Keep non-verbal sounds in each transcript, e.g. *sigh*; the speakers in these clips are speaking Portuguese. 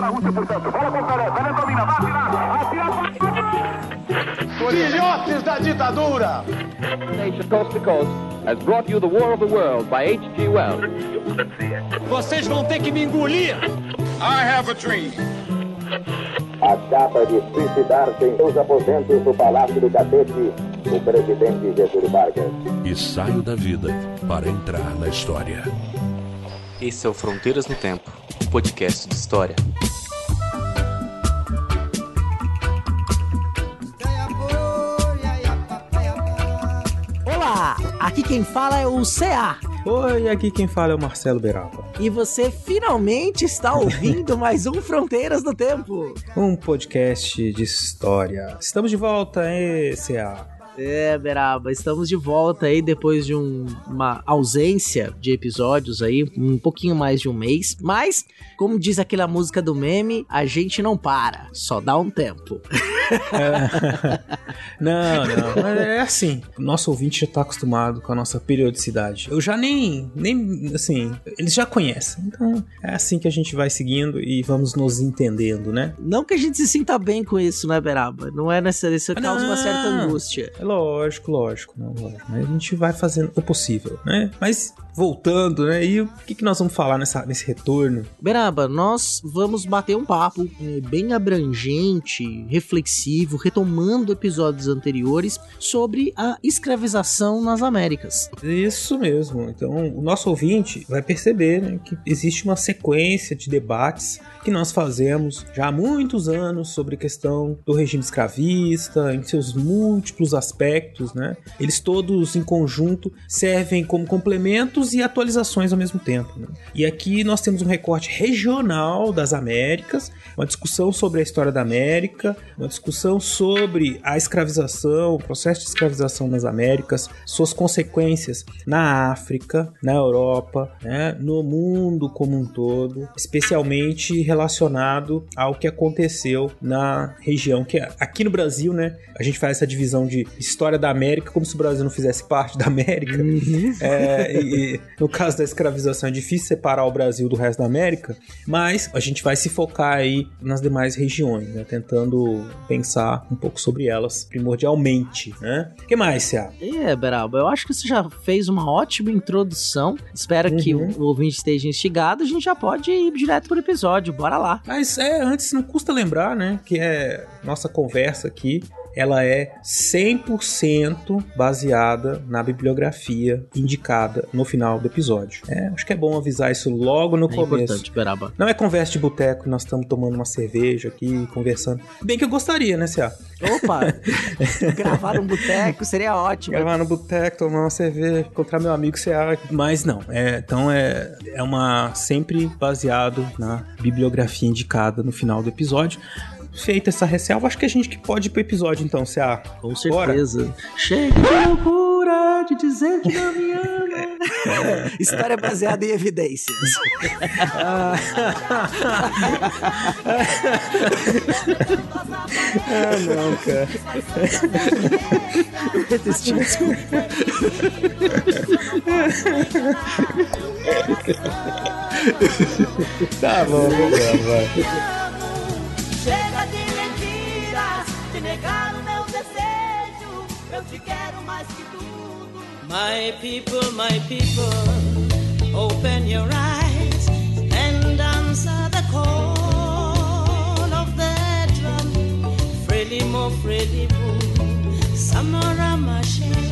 na Rússia, portanto. Bola com o Pelé. Pelé domina, vai atirar. Atira. Filhotes da ditadura! Nation Coast to Coast has brought you The War of the World by H.G. Wells. Vocês vão ter que me engolir! I have a dream. Acaba de suicidar-se em seus aposentos do Palácio do Catete o presidente Getúlio Vargas. E saio da vida para entrar na história. Esse é o Fronteiras no Tempo, um podcast de história. Olá, aqui quem fala é o CA. Oi, aqui quem fala é o Marcelo Beraba. E você finalmente está ouvindo *laughs* mais um Fronteiras do Tempo. Um podcast de história. Estamos de volta, hein, CA? É, Beraba, estamos de volta aí depois de um, uma ausência de episódios aí, um pouquinho mais de um mês. Mas, como diz aquela música do meme, a gente não para, só dá um tempo. *laughs* *laughs* Não, não, mas é assim. Nosso ouvinte já tá acostumado com a nossa periodicidade. Eu já nem, nem, assim, eles já conhecem. Então, é assim que a gente vai seguindo e vamos nos entendendo, né? Não que a gente se sinta bem com isso, né, Beraba? Não é necessário, isso causa uma certa angústia. É lógico, lógico, não, lógico. Mas a gente vai fazendo o possível, né? Mas voltando, né? E o que, que nós vamos falar nessa, nesse retorno? Beraba, nós vamos bater um papo é, bem abrangente, reflexivo, retomando episódios anteriores sobre a escravização nas Américas. Isso mesmo. Então, o nosso ouvinte vai perceber né, que existe uma sequência de debates que nós fazemos já há muitos anos sobre a questão do regime escravista, em seus múltiplos aspectos, né? Eles todos em conjunto servem como complementos e atualizações ao mesmo tempo. Né? E aqui nós temos um recorte regional das Américas, uma discussão sobre a história da América, uma discussão sobre a escravização, o processo de escravização nas Américas, suas consequências na África, na Europa, né? no mundo como um todo, especialmente relacionado ao que aconteceu na região que é aqui no Brasil, né? A gente faz essa divisão de história da América como se o Brasil não fizesse parte da América. Uhum. É, e, no caso da escravização é difícil separar o Brasil do resto da América, mas a gente vai se focar aí nas demais regiões, né? Tentando pensar um pouco sobre elas primordialmente, né? O que mais, Cia? É, Beraba, eu acho que você já fez uma ótima introdução. Espero uhum. que o ouvinte esteja instigado. A gente já pode ir direto pro episódio. Bora lá. Mas é, antes não custa lembrar, né? Que é nossa conversa aqui ela é 100% baseada na bibliografia indicada no final do episódio. É, acho que é bom avisar isso logo no é começo. Importante, Beraba. Não é conversa de boteco, nós estamos tomando uma cerveja aqui, conversando. Bem que eu gostaria, né, Cia? Opa! *laughs* gravar no boteco seria ótimo. Gravar no boteco, tomar uma cerveja, encontrar meu amigo Cia. Mas não, é, então é, é uma sempre baseado na bibliografia indicada no final do episódio feita essa ressalva, acho que a gente que pode ir pro episódio então, CA. Com certeza. Bora. Chega de loucura de dizer que não me ama. História baseada em evidências. ah, não, cara. Desculpa. tá bom, vamos lá, vai. Chega de mentiras, de negar o meu desejo. Eu te quero mais que tudo. My people, my people, open your eyes and answer the call of the drum. Frelimo, frelimo, Samora Machel, Samora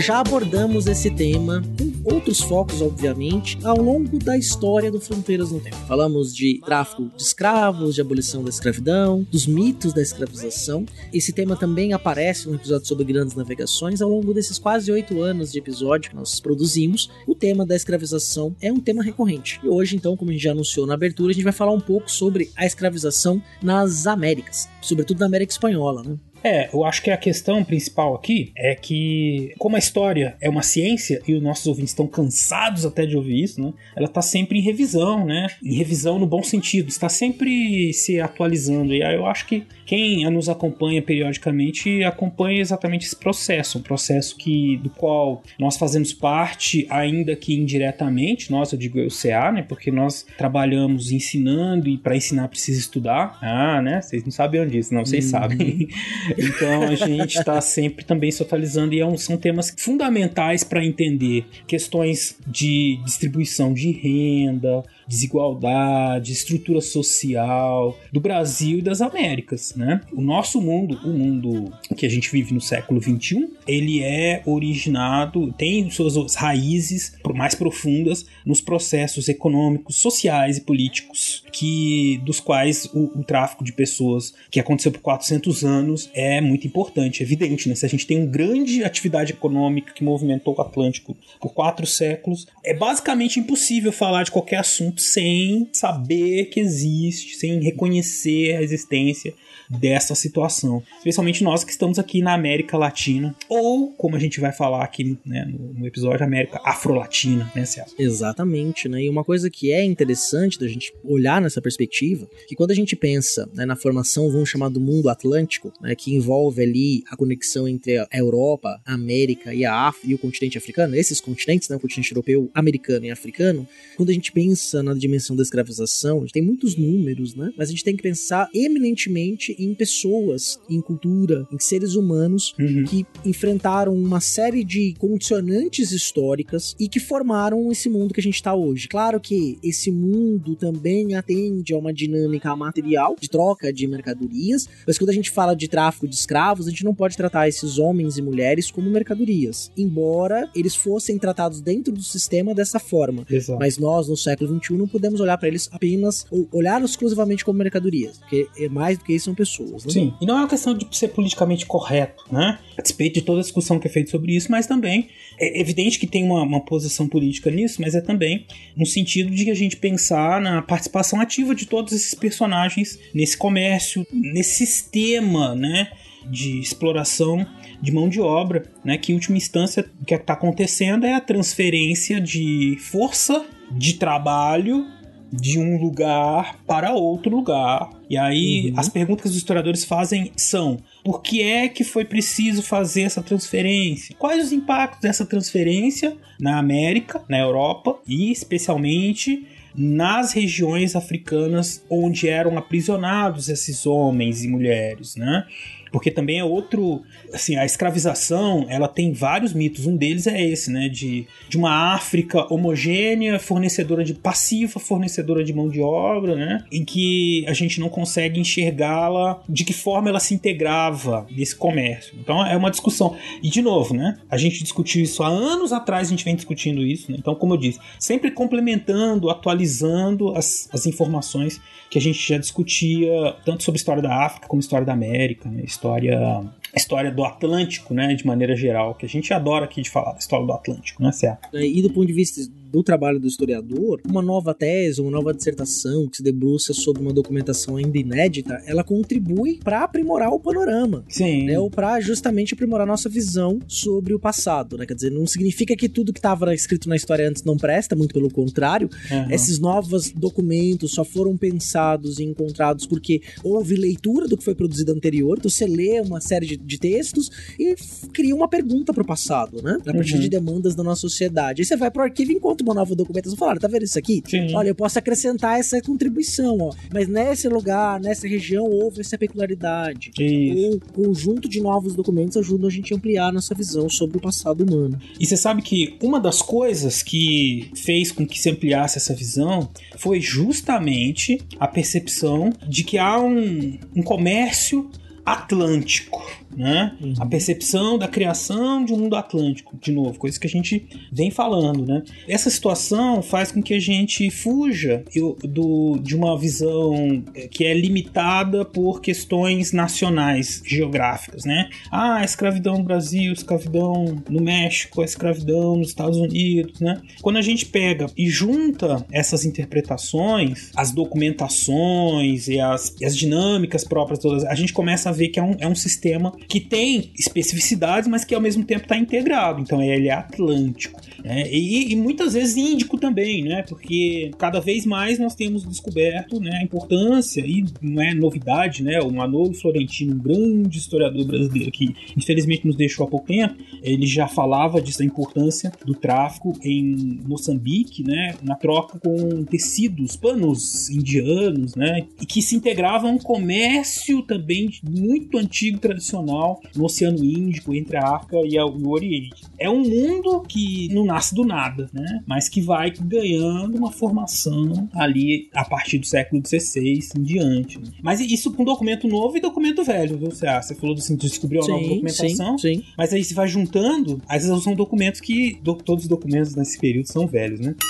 já abordamos esse tema com outros focos, obviamente, ao longo da história do Fronteiras no Tempo. Falamos de tráfico de escravos, de abolição da escravidão, dos mitos da escravização. Esse tema também aparece no episódio sobre grandes navegações. Ao longo desses quase oito anos de episódio que nós produzimos, o tema da escravização é um tema recorrente. E hoje, então, como a gente já anunciou na abertura, a gente vai falar um pouco sobre a escravização nas Américas, sobretudo na América Espanhola, né? É, eu acho que a questão principal aqui é que, como a história é uma ciência e os nossos ouvintes estão cansados até de ouvir isso, né? Ela está sempre em revisão, né? Em revisão no bom sentido, está sempre se atualizando. E aí eu acho que quem nos acompanha periodicamente acompanha exatamente esse processo, um processo que do qual nós fazemos parte, ainda que indiretamente, nós, eu digo eu CA, né? Porque nós trabalhamos ensinando e para ensinar precisa estudar. Ah, né? Vocês não sabiam disso, não, vocês uhum. sabem. *laughs* então a gente está sempre também se atualizando e é são temas fundamentais para entender questões de distribuição de renda, desigualdade, estrutura social do Brasil e das Américas, né? O nosso mundo, o mundo que a gente vive no século 21, ele é originado, tem suas raízes mais profundas nos processos econômicos, sociais e políticos que dos quais o, o tráfico de pessoas que aconteceu por 400 anos é muito importante, é evidente, né? Se a gente tem uma grande atividade econômica que movimentou o Atlântico por quatro séculos, é basicamente impossível falar de qualquer assunto sem saber que existe, sem reconhecer a existência dessa situação. Especialmente nós que estamos aqui na América Latina, ou como a gente vai falar aqui né, no, episódio, América Afro-Latina, né, Celso? Exatamente, né? E uma coisa que é interessante da gente olhar nessa perspectiva, que quando a gente pensa né, na formação, vamos chamar do mundo atlântico, né, que envolve ali a conexão entre a Europa, a América e a África e o continente africano, esses continentes, né, o continente europeu, americano e africano, quando a gente pensa na dimensão da escravização, a gente tem muitos números, né? Mas a gente tem que pensar eminentemente em pessoas, em cultura, em seres humanos uhum. que enfrentaram uma série de condicionantes históricas e que formaram esse mundo que a gente está hoje. Claro que esse mundo também atende a uma dinâmica material de troca de mercadorias, mas quando a gente fala de tráfico de escravos, a gente não pode tratar esses homens e mulheres como mercadorias, embora eles fossem tratados dentro do sistema dessa forma. Exato. Mas nós, no século XXI, não podemos olhar para eles apenas ou olhar exclusivamente como mercadorias, porque é mais do que isso são pessoas. Né? Sim, e não é uma questão de ser politicamente correto, né? A despeito de toda a discussão que é feita sobre isso, mas também é evidente que tem uma, uma posição política nisso, mas é também no sentido de a gente pensar na participação ativa de todos esses personagens nesse comércio, nesse sistema, né? de exploração de mão de obra, né? Que em última instância o que está acontecendo é a transferência de força de trabalho de um lugar para outro lugar. E aí uhum. as perguntas que os historiadores fazem são: por que é que foi preciso fazer essa transferência? Quais os impactos dessa transferência na América, na Europa e especialmente nas regiões africanas onde eram aprisionados esses homens e mulheres, né? Porque também é outro, assim, a escravização, ela tem vários mitos, um deles é esse, né, de, de uma África homogênea, fornecedora de passiva, fornecedora de mão de obra, né, em que a gente não consegue enxergá-la de que forma ela se integrava nesse comércio. Então é uma discussão. E de novo, né, a gente discutiu isso há anos atrás, a gente vem discutindo isso, né? Então, como eu disse, sempre complementando, atualizando as, as informações que a gente já discutia tanto sobre a história da África como história da América, né? História história do Atlântico, né, de maneira geral, que a gente adora aqui de falar da história do Atlântico, né, certo? E do ponto de vista do trabalho do historiador, uma nova tese, uma nova dissertação que se debruça sobre uma documentação ainda inédita, ela contribui para aprimorar o panorama. Sim. Né, ou para justamente aprimorar nossa visão sobre o passado, né? Quer dizer, não significa que tudo que estava escrito na história antes não presta, muito pelo contrário. Uhum. Esses novos documentos só foram pensados e encontrados porque houve leitura do que foi produzido anterior, então você lê uma série de, de textos e cria uma pergunta para o passado, né? A partir uhum. de demandas da nossa sociedade. Aí você vai pro arquivo e encontra uma nova documentação e fala, tá vendo isso aqui? Sim. Olha, eu posso acrescentar essa contribuição, ó. Mas nesse lugar, nessa região, houve essa peculiaridade. Isso. O conjunto de novos documentos ajuda a gente a ampliar nossa visão sobre o passado humano. E você sabe que uma das coisas que fez com que se ampliasse essa visão foi justamente a percepção de que há um, um comércio atlântico né? Uhum. A percepção da criação de um mundo atlântico, de novo, coisa que a gente vem falando, né? Essa situação faz com que a gente fuja do, de uma visão que é limitada por questões nacionais, geográficas, né? Ah, a escravidão no Brasil, escravidão no México, a escravidão nos Estados Unidos, né? Quando a gente pega e junta essas interpretações, as documentações e as, e as dinâmicas próprias todas, a gente começa a ver que é um, é um sistema que tem especificidades, mas que ao mesmo tempo está integrado. Então ele é atlântico. Né? E, e, muitas vezes índico também, né? Porque cada vez mais nós temos descoberto né, a importância, e não é novidade, né? O Manolo Florentino, um grande historiador brasileiro que infelizmente nos deixou há pouco tempo, ele já falava disso, da importância do tráfico em Moçambique, né? Na troca com tecidos, panos indianos, né? E que se integrava a um comércio também muito antigo, tradicional, no Oceano Índico, entre a África e o Oriente. É um mundo que não nasce do nada, né? Mas que vai ganhando uma formação ali a partir do século XVI em diante. Né? Mas isso com documento novo e documento velho, viu, Você falou assim, de descobrir uma sim, nova documentação. Sim, sim. Mas aí você vai juntando, às vezes são documentos que. Do, todos os documentos nesse período são velhos, né? *laughs*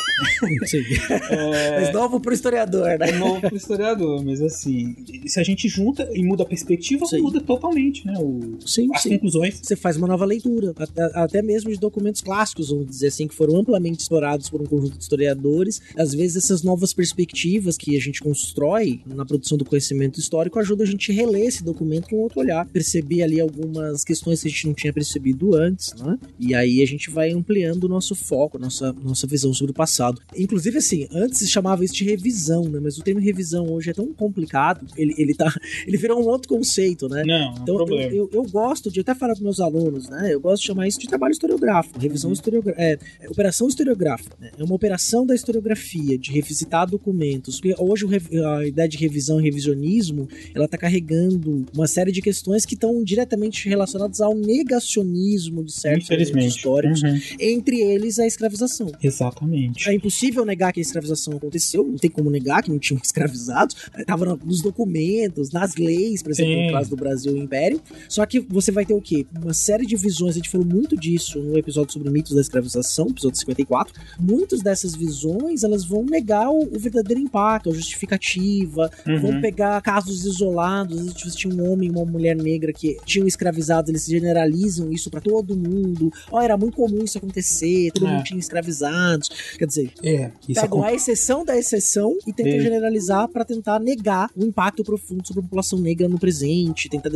Sim. *laughs* é, mas novo pro historiador, né? É novo pro historiador, mas assim, se a gente junta e muda a perspectiva, muda totalmente, né? O, sim, as sim. conclusões. Você faz uma nova leitura, até, até mesmo de documentos clássicos, vamos dizer assim, que foram amplamente explorados por um conjunto de historiadores. Às vezes essas novas perspectivas que a gente constrói na produção do conhecimento histórico ajudam a gente a reler esse documento com outro olhar, perceber ali algumas questões que a gente não tinha percebido antes, né? E aí a gente vai ampliando o nosso foco, nossa, nossa visão sobre o passado. Inclusive, assim, antes se chamava isso de revisão, né? Mas o termo revisão hoje é tão complicado, ele, ele tá. *laughs* Ele virou um outro conceito, né? Não, então, não eu, eu, eu, gosto de até falar para meus alunos, né? Eu gosto de chamar isso de trabalho historiográfico, revisão uhum. historiográfica. É, operação historiográfica. Né? É uma operação da historiografia, de revisitar documentos. Porque hoje a ideia de revisão e revisionismo, ela tá carregando uma série de questões que estão diretamente relacionadas ao negacionismo de certos históricos, uhum. entre eles a escravização. Exatamente. É impossível negar que a escravização aconteceu, não tem como negar que não tinham *laughs* escravizados, estava nos documentos, nas leis, por exemplo, Sim. no caso do Brasil e Império. Só que você vai ter o quê? Uma série de visões, a gente falou muito disso no episódio sobre mitos da escravização, episódio 54. Muitas dessas visões, elas vão negar o, o verdadeiro impacto, a justificativa, uhum. vão pegar casos isolados, às vezes tinha um homem e uma mulher negra que tinham escravizados, eles generalizam isso para todo mundo. Ó, oh, era muito comum isso acontecer, todo é. mundo tinha escravizados. Quer dizer, é, isso pegam a exceção da exceção e tentam generalizar para tentar negar o impacto profundo sobre a população negra no presente, tentar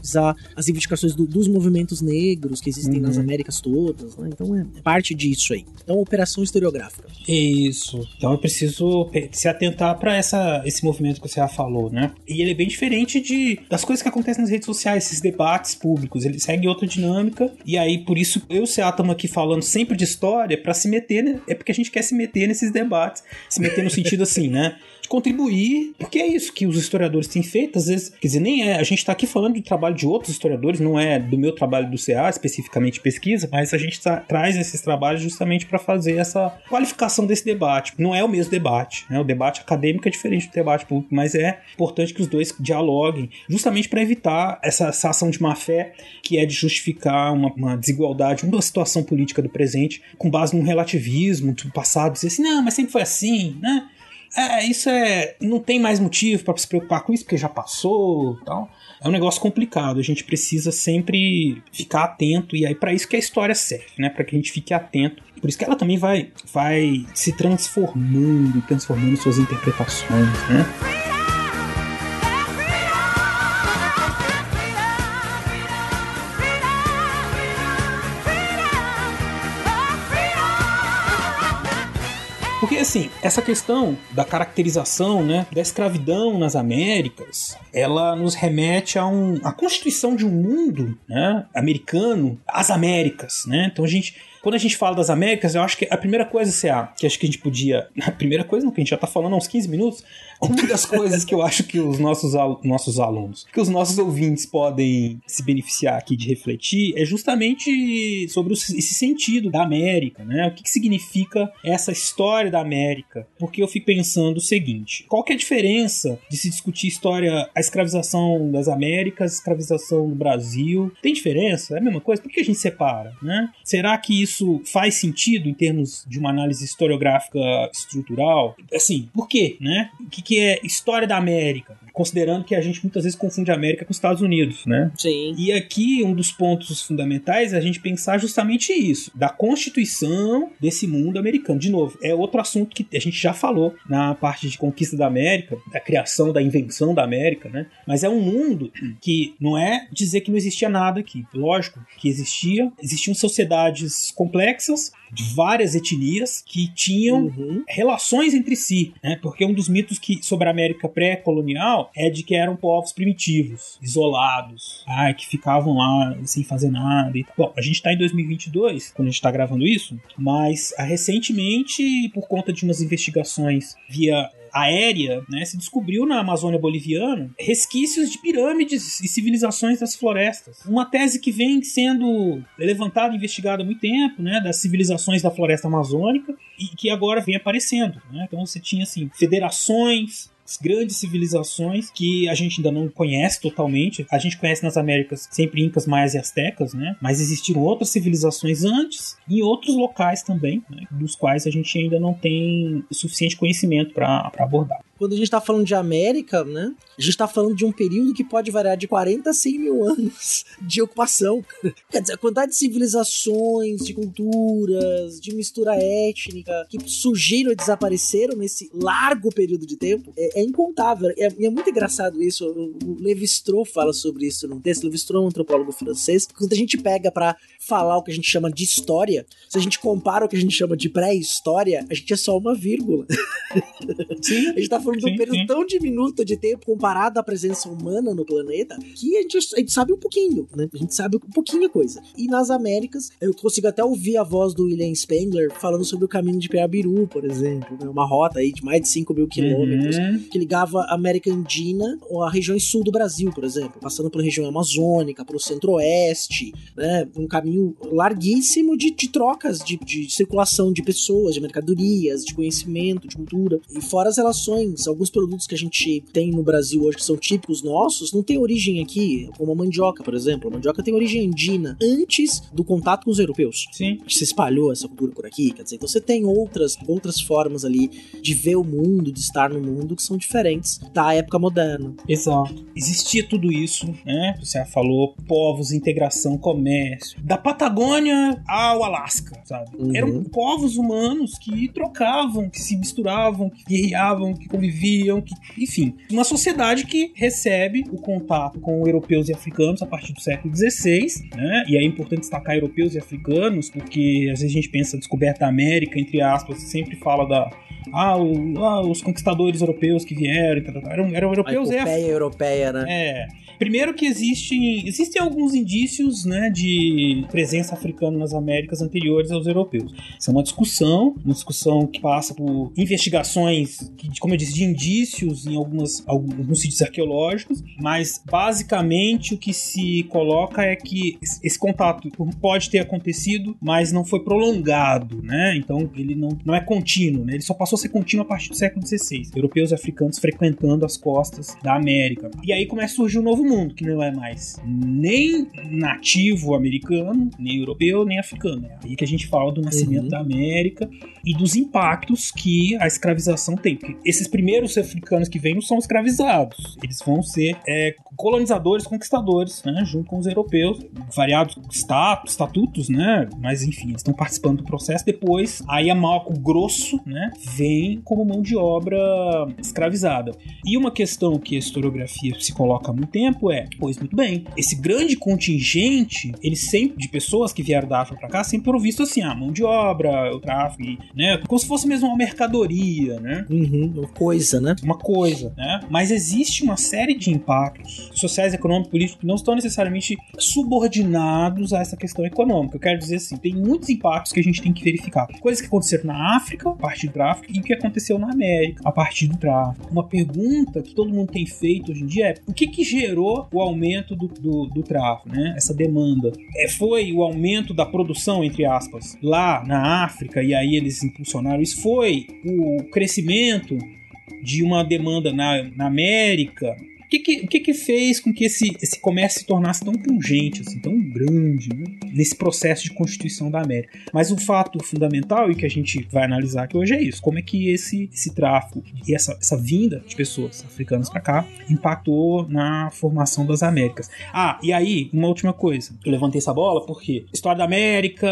deslegitimizar as reivindicações do, dos movimentos negros que existem uhum. nas Américas todas. Né? Então é parte disso aí. Então, operação historiográfica. Isso. Então eu preciso se atentar para esse movimento que você já falou, né? E ele é bem diferente de das coisas que acontecem nas redes sociais, esses debates públicos. Ele segue outra dinâmica. E aí, por isso, eu e o Ceará estamos aqui falando sempre de história para se meter, né? É porque a gente quer se meter nesses debates. Se meter no sentido assim, né? Contribuir, porque é isso que os historiadores têm feito, às vezes, quer dizer, nem é, a gente está aqui falando do trabalho de outros historiadores, não é do meu trabalho do CA, especificamente pesquisa, mas a gente tá, traz esses trabalhos justamente para fazer essa qualificação desse debate. Não é o mesmo debate, né? O debate acadêmico é diferente do debate público, mas é importante que os dois dialoguem, justamente para evitar essa, essa, ação de má fé que é de justificar uma, uma desigualdade, uma situação política do presente com base num relativismo do passado, dizer assim, não, mas sempre foi assim, né? É, isso é. Não tem mais motivo para se preocupar com isso, porque já passou tal. É um negócio complicado. A gente precisa sempre ficar atento, e aí para isso que a história serve, né? Para que a gente fique atento. Por isso que ela também vai, vai se transformando, transformando suas interpretações, né? Assim, essa questão da caracterização, né, da escravidão nas Américas, ela nos remete a, um, a constituição de um mundo, né, americano, as Américas, né? Então a gente quando a gente fala das Américas, eu acho que a primeira coisa, CA, que acho que a gente podia. A primeira coisa, não, que a gente já tá falando há uns 15 minutos, *laughs* uma das coisas que eu acho que os nossos, nossos alunos, que os nossos ouvintes podem se beneficiar aqui de refletir, é justamente sobre esse sentido da América, né? O que, que significa essa história da América? Porque eu fico pensando o seguinte: qual que é a diferença de se discutir história, a escravização das Américas, a escravização do Brasil? Tem diferença? É a mesma coisa? Por que a gente separa, né? Será que isso faz sentido em termos de uma análise historiográfica estrutural? Assim, por quê, né? O que, que é história da América? Considerando que a gente muitas vezes confunde a América com os Estados Unidos, né? Sim. E aqui um dos pontos fundamentais é a gente pensar justamente isso, da constituição desse mundo americano. De novo, é outro assunto que a gente já falou na parte de conquista da América, da criação, da invenção da América, né? Mas é um mundo que não é dizer que não existia nada aqui. Lógico que existia, existiam sociedades complexas de várias etnias que tinham uhum. relações entre si, né? Porque um dos mitos que sobre a América pré-colonial é de que eram povos primitivos, isolados, ai, que ficavam lá sem fazer nada. E Bom, a gente está em 2022 quando a gente está gravando isso, mas ah, recentemente, por conta de umas investigações via aérea, né, se descobriu na Amazônia boliviana resquícios de pirâmides e civilizações das florestas. Uma tese que vem sendo levantada e investigada há muito tempo, né, das civilizações da floresta amazônica e que agora vem aparecendo. Né? Então você tinha assim federações grandes civilizações que a gente ainda não conhece totalmente. A gente conhece nas Américas sempre incas, maias e astecas, né? Mas existiram outras civilizações antes em outros locais também, né? dos quais a gente ainda não tem suficiente conhecimento para abordar quando a gente está falando de América, né? A gente está falando de um período que pode variar de 40 a 100 mil *laughs* anos de ocupação. Quer dizer, a quantidade de civilizações, de culturas, de mistura étnica que surgiram e desapareceram nesse largo período de tempo é, é incontável. É, é, muito engraçado isso. O Levi-Strauss fala sobre isso num texto. Levi-Strauss é um antropólogo francês. Quando a gente pega para falar o que a gente chama de história, se a gente compara o que a gente chama de pré-história, a gente é só uma vírgula. Sim. *laughs* a gente tá de um período tão diminuto de tempo comparado à presença humana no planeta que a gente, a gente sabe um pouquinho, né? A gente sabe um pouquinho coisa. E nas Américas, eu consigo até ouvir a voz do William Spengler falando sobre o caminho de Piabiru, por exemplo, né? uma rota aí de mais de 5 mil quilômetros uhum. que ligava a América Andina ou a região sul do Brasil, por exemplo, passando pela região amazônica, pelo centro-oeste, né? Um caminho larguíssimo de, de trocas, de, de circulação de pessoas, de mercadorias, de conhecimento, de cultura, e fora as relações alguns produtos que a gente tem no Brasil hoje que são típicos nossos, não tem origem aqui, como a mandioca, por exemplo. A mandioca tem origem andina antes do contato com os europeus. Sim. Se espalhou essa cultura por aqui, quer dizer, então você tem outras, outras formas ali de ver o mundo, de estar no mundo que são diferentes da época moderna. Exato. Existia tudo isso, né? Você falou povos, integração, comércio. Da Patagônia ao Alasca, sabe? Uhum. Eram povos humanos que trocavam, que se misturavam, que guerreavam, que conviviam, que, enfim, uma sociedade que recebe o contato com europeus e africanos a partir do século XVI, né? E é importante destacar europeus e africanos, porque às vezes a gente pensa descoberta da América, entre aspas, sempre fala da ah, o, ah, os conquistadores europeus que vieram, eram, eram europeus a e europeia, né? É. Primeiro que existem, existem alguns indícios né, de presença africana nas Américas anteriores aos europeus. Isso é uma discussão, uma discussão que passa por investigações, que, como eu disse, de indícios em algumas, alguns sítios arqueológicos, mas basicamente o que se coloca é que esse contato pode ter acontecido, mas não foi prolongado, né? Então ele não, não é contínuo, né? Ele só passou ser contínuo a partir do século XVI. Europeus e africanos frequentando as costas da América. E aí começa a surgir um novo mundo, que não é mais nem nativo americano, nem europeu, nem africano. É aí que a gente fala do nascimento uhum. da América e dos impactos que a escravização tem. Porque esses primeiros africanos que vêm não são escravizados, eles vão ser é, colonizadores, conquistadores, né, junto com os europeus, variados status, estatutos, né, mas enfim, eles estão participando do processo. Depois, aí a Malco grosso, né, vem como mão de obra escravizada. E uma questão que a historiografia se coloca há muito tempo é, pois muito bem, esse grande contingente, ele sempre, de pessoas que vieram da África pra cá, sempre foram vistos assim, a ah, mão de obra, o tráfico, né? Como se fosse mesmo uma mercadoria, né? Uhum, uma coisa, né? Uma coisa, né? Mas existe uma série de impactos sociais, econômicos, políticos que não estão necessariamente subordinados a essa questão econômica. Eu quero dizer assim, tem muitos impactos que a gente tem que verificar. Coisas que aconteceram na África, a partir do tráfico, e o que aconteceu na América, a partir do tráfico. Uma pergunta que todo mundo tem feito hoje em dia é o que que gerou o aumento do, do, do tráfego, né? Essa demanda. É, foi o aumento da produção, entre aspas, lá na África, e aí eles impulsionaram isso. Foi o crescimento de uma demanda na, na América O que que, que que fez com que esse, esse comércio se tornasse tão pungente, assim, tão grande, né? nesse processo de constituição da América? Mas o fato fundamental e que a gente vai analisar aqui hoje é isso: como é que esse, esse tráfico e essa, essa vinda de pessoas africanas para cá impactou na formação das Américas. Ah, e aí, uma última coisa. Eu levantei essa bola porque história da América,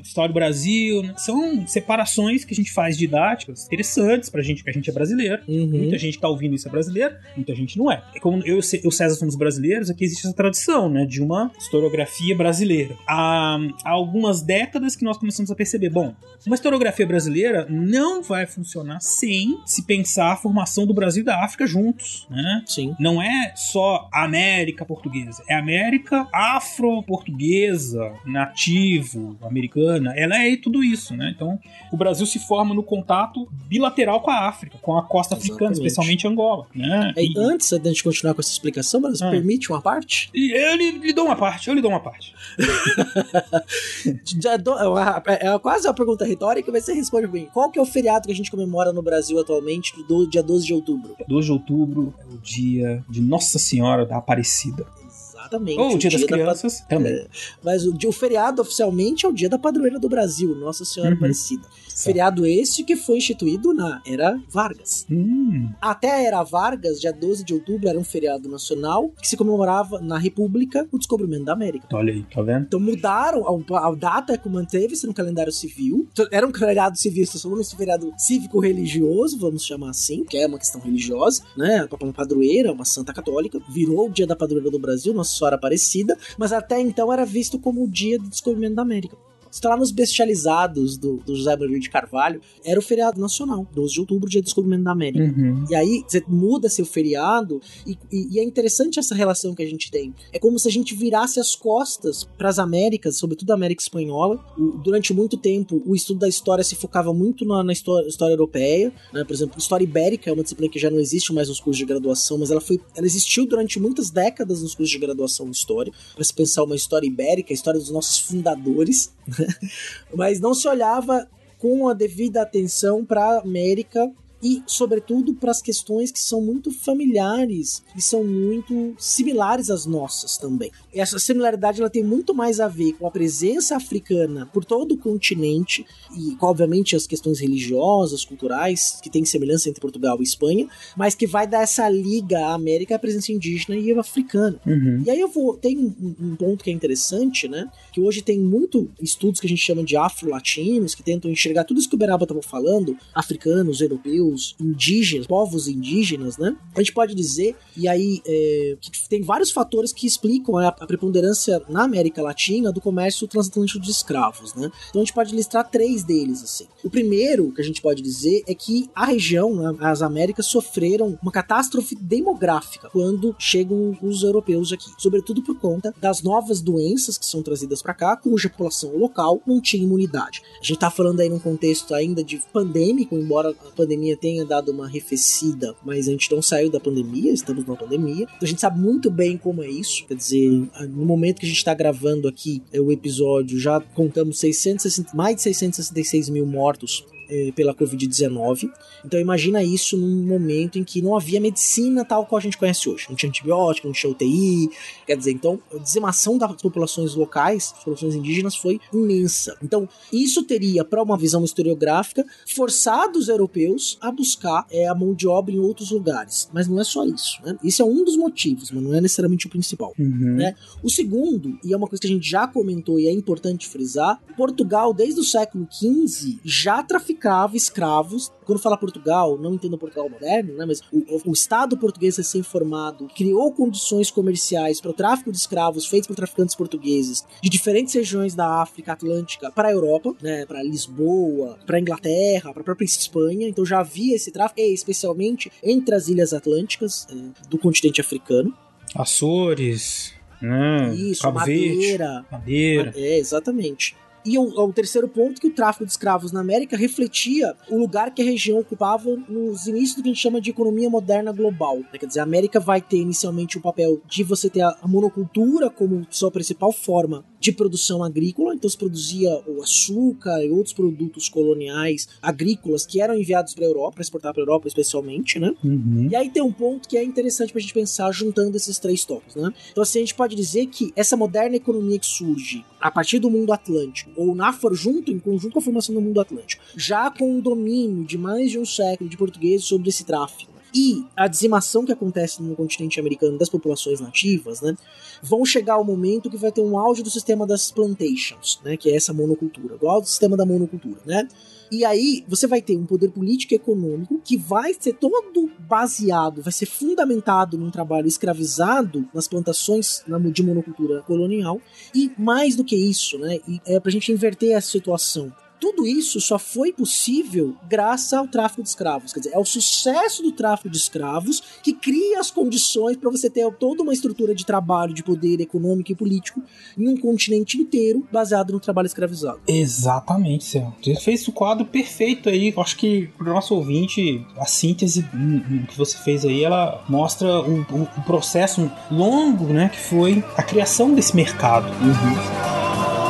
história do Brasil, né? são separações que a gente faz didáticas interessantes pra gente, porque a gente é brasileiro. Uhum. Muita gente que tá ouvindo isso é brasileiro, muita gente não é. É como eu e o César somos brasileiros, aqui existe essa tradição, né, de uma historiografia brasileira. Há, há algumas décadas que nós começamos a perceber, bom, uma historiografia brasileira não vai funcionar sem se pensar a formação do Brasil e da África juntos, né? Sim. Não é só América portuguesa, é América afro-portuguesa, nativo, americana, ela é tudo isso, né? Então, o Brasil se forma no contato bilateral com a África, com a costa africana, Exatamente. especialmente Angola, né? É, E- antes da gente continuar com essa explicação, mas Ah. permite uma parte? eu lhe, lhe dou uma parte, eu lhe dou uma parte. *laughs* Já dou- é uma- é quase uma pergunta retórica, mas você responde bem. Qual que é o feriado que a gente comemora no Brasil atualmente, do dia 12 de outubro? 2 de outubro é o dia de Nossa Senhora da Aparecida. Exatamente. Ou o dia das da crianças também. É, Mas o, dia- o feriado oficialmente é o dia da padroeira do Brasil, Nossa Senhora Uhum. Aparecida. Feriado esse que foi instituído na Era Vargas. Hum, Até a Era Vargas, dia 12 de outubro, era um feriado nacional que se comemorava na República o descobrimento da América. olha aí, tá vendo? Então mudaram a, a data que manteve-se no calendário civil. Então, Era um feriado civil, estou falando esse feriado cívico-religioso, vamos chamar assim, que é uma questão religiosa, né? Uma padroeira, uma santa católica, virou o dia da padroeira do Brasil, Nossa Senhora Aparecida, mas até então era visto como o dia do descobrimento da América. Está lá nos bestializados do, do José Maria de Carvalho, era o feriado nacional, 12 de outubro, dia do descobrimento da América. Uhum. E aí você muda seu feriado e, e- e é interessante essa relação que a gente tem. É como se a gente virasse as costas para as Américas, sobretudo a América Espanhola. O- durante muito tempo, o estudo da história se focava muito na, na história, história europeia. né? Por exemplo, história ibérica é uma disciplina que já não existe mais nos cursos de graduação, mas ela foi, ela existiu durante muitas décadas nos cursos de graduação em história. Para se pensar uma história ibérica, a história dos nossos fundadores? *laughs* *laughs* mas não se olhava com a devida atenção para a América e, sobretudo, para as questões que são muito familiares e são muito similares às nossas também. Essa similaridade ela tem muito mais a ver com a presença africana por todo o continente e, obviamente, as questões religiosas, culturais, que tem semelhança entre Portugal e Espanha, mas que vai dar essa liga à América, à presença indígena e africana. Uhum. E aí eu vou. Tem um, um ponto que é interessante, né? Que hoje tem muito estudos que a gente chama de afro-latinos, que tentam enxergar tudo isso que o Beraba estava falando, africanos, europeus, indígenas, povos indígenas, né? A gente pode dizer, e aí é, tem vários fatores que explicam a, a preponderância na América Latina do comércio transatlântico de escravos, né? Então a gente pode listar três deles, assim. O primeiro que a gente pode dizer é que a região, né, as Américas, sofreram uma catástrofe demográfica quando chegam os europeus aqui, sobretudo por conta das novas doenças que são trazidas para cá, cuja população local não tinha imunidade. A gente tá falando aí num contexto ainda de pandêmico, embora a pandemia tenha dado uma arrefecida, mas a gente não saiu da pandemia, estamos numa pandemia. Então a gente sabe muito bem como é isso. Quer dizer, no momento que a gente está gravando aqui é, o episódio, já contamos 660, mais de 666 mil mortos eh, pela Covid-19. Então imagina isso num momento em que não havia medicina tal qual a gente conhece hoje. Não tinha antibiótico, não tinha UTI. Quer dizer, então a dizimação das populações locais, das populações indígenas, foi imensa. Então isso teria, para uma visão historiográfica, forçado os europeus a buscar eh, a mão de obra em outros lugares. Mas não é só isso. Né? Isso é um dos motivos, mas não é necessariamente o principal. Uhum. Né? O segundo, e é uma coisa que a gente já comentou e é importante frisar, Portugal, desde o século XV, já traficava escravos. Quando fala Portugal, não entendo Portugal moderno, né? mas o, o Estado português recém-formado criou condições comerciais para o tráfico de escravos feitos por traficantes portugueses de diferentes regiões da África Atlântica para a Europa, né? para Lisboa, para Inglaterra, para a própria Espanha. Então já havia esse tráfico, especialmente entre as ilhas atlânticas eh, do continente africano. Açores, né? Isso, Cabo Verde, Madeira. Madeira. É, exatamente. E o, o, terceiro ponto que o tráfico de escravos na América refletia o lugar que a região ocupava nos inícios do que a gente chama de economia moderna global. Né? Quer dizer, a América vai ter inicialmente o papel de você ter a, monocultura como sua principal forma de produção agrícola, então se produzia o açúcar e outros produtos coloniais agrícolas que eram enviados para a Europa, para exportar para a Europa especialmente, né? Uhum. E aí tem um ponto que é interessante para a gente pensar juntando esses três tópicos, né? Então assim, a gente pode dizer que essa moderna economia que surge a partir do mundo atlântico, ou na junto, em conjunto com a formação do mundo atlântico, já com o domínio de mais de um século de portugueses sobre esse tráfico, e a dizimação que acontece no continente americano das populações nativas, né, vão chegar ao momento que vai ter um auge do sistema das plantations, né, que é essa monocultura, do auge do sistema da monocultura, né? E aí você vai ter um poder político e econômico que vai ser todo baseado, vai ser fundamentado num trabalho escravizado nas plantações de monocultura colonial. E mais do que isso, né? E é pra gente inverter essa situação tudo isso só foi possível graças ao tráfico de escravos. Quer dizer, é o sucesso do tráfico de escravos que cria as condições para você ter toda uma estrutura de trabalho, de poder econômico e político em um continente inteiro baseado no trabalho escravizado. Exatamente, Céu. Você fez o quadro perfeito aí. Eu acho que pro nosso ouvinte, a síntese que você fez aí, ela mostra o, o, o processo longo, né, que foi a criação desse mercado. Uhum.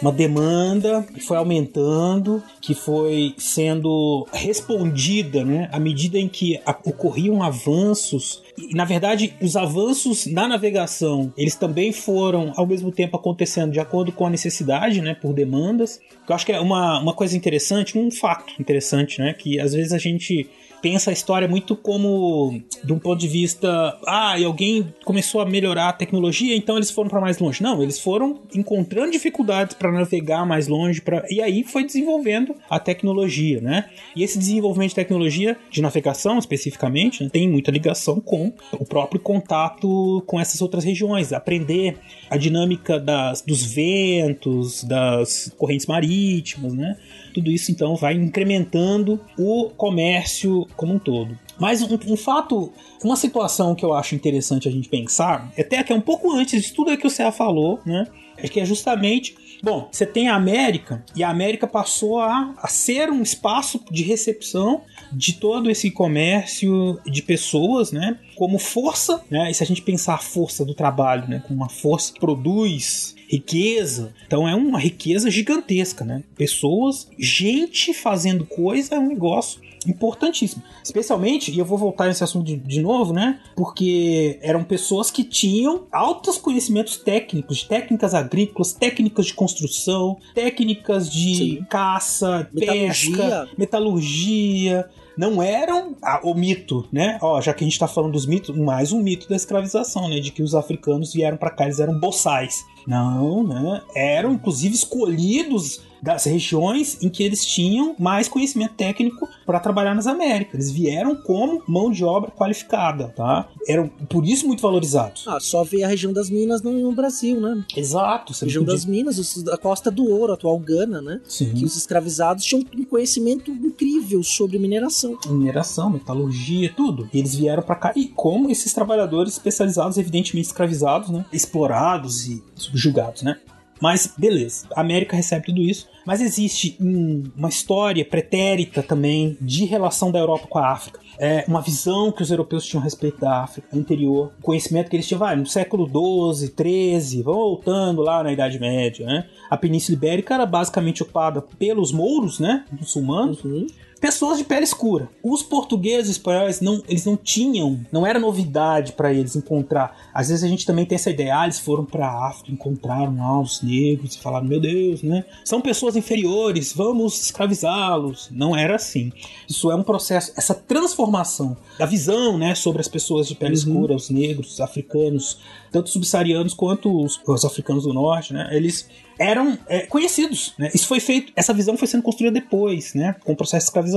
Uma demanda que foi aumentando, que foi sendo respondida, né, à medida em que ocorriam avanços. E, na verdade, os avanços na navegação, eles também foram ao mesmo tempo acontecendo de acordo com a necessidade, né, por demandas. Eu acho que é uma, uma coisa interessante, um fato interessante, né, que às vezes a gente pensa a história muito como de um ponto de vista, ah, e alguém começou a melhorar a tecnologia, então eles foram para mais longe. Não, eles foram encontrando dificuldades para navegar mais longe, pra... e aí foi desenvolvendo a tecnologia, né? E esse desenvolvimento de tecnologia de navegação especificamente né, tem muita ligação com o próprio contato com essas outras regiões, aprender a dinâmica das, dos ventos, das correntes marítimas, né? Tudo isso então vai incrementando o comércio como um todo. Mas um, um, fato, uma situação que eu acho interessante a gente pensar, até que é um pouco antes de tudo que o Céu falou, né? É que é justamente Bom, você tem a América e a América passou a, a ser um espaço de recepção de todo esse comércio de pessoas, né? Como força, né? E se a gente pensar a força do trabalho, né? Como uma força que produz riqueza. Então é uma riqueza gigantesca, né? Pessoas, gente fazendo coisa é um negócio importantíssimo. Especialmente, e eu vou voltar nesse assunto de, de, novo, né? Porque eram pessoas que tinham altos conhecimentos técnicos, técnicas agrícolas, técnicas de construção, técnicas de Sim. caça, metalurgia. pesca, metalurgia não eram ah, o mito, né? Ó, já que a gente tá falando dos mitos, mais um mito da escravização, né? De que os africanos vieram para cá, eles eram boçais. Não, né? Eram inclusive escolhidos das regiões em que eles tinham mais conhecimento técnico para trabalhar nas Américas. Eles vieram como mão de obra qualificada, tá? Eram por isso muito valorizados. Ah, só ver a região das Minas no, no Brasil, né? Exato. A região podia... das Minas, a Costa do Ouro, atual Gana, né? Sim. Que os escravizados tinham um conhecimento incrível sobre mineração. Mineração, metalurgia, tudo. E eles vieram para cá e como esses trabalhadores especializados, evidentemente escravizados, né? Explorados e subjugados, né? Mas beleza, a América recebe tudo isso. Mas existe um, uma história pretérita também de relação da Europa com a África. É uma visão que os europeus tinham a respeito da África anterior, conhecimento que eles tinham vai, no século XII, XIII, voltando lá na Idade Média. Né? A Península Ibérica era basicamente ocupada pelos mouros, né, muçulmanos. Uhum pessoas de pele escura. Os portugueses e espanhóis não, eles não tinham, não era novidade para eles encontrar. Às vezes a gente também tem essa ideia, ah, eles foram para África, encontraram lá os negros e falaram, meu Deus, né? São pessoas inferiores, vamos escravizá-los. Não era assim. Isso é um processo, essa transformação da visão, né, sobre as pessoas de pele uhum. escura, os negros, os africanos, tanto subsaarianos quanto os, os africanos do norte, né? Eles eram é, conhecidos. Né? Isso foi feito, essa visão foi sendo construída depois, né? com o processo de escravização.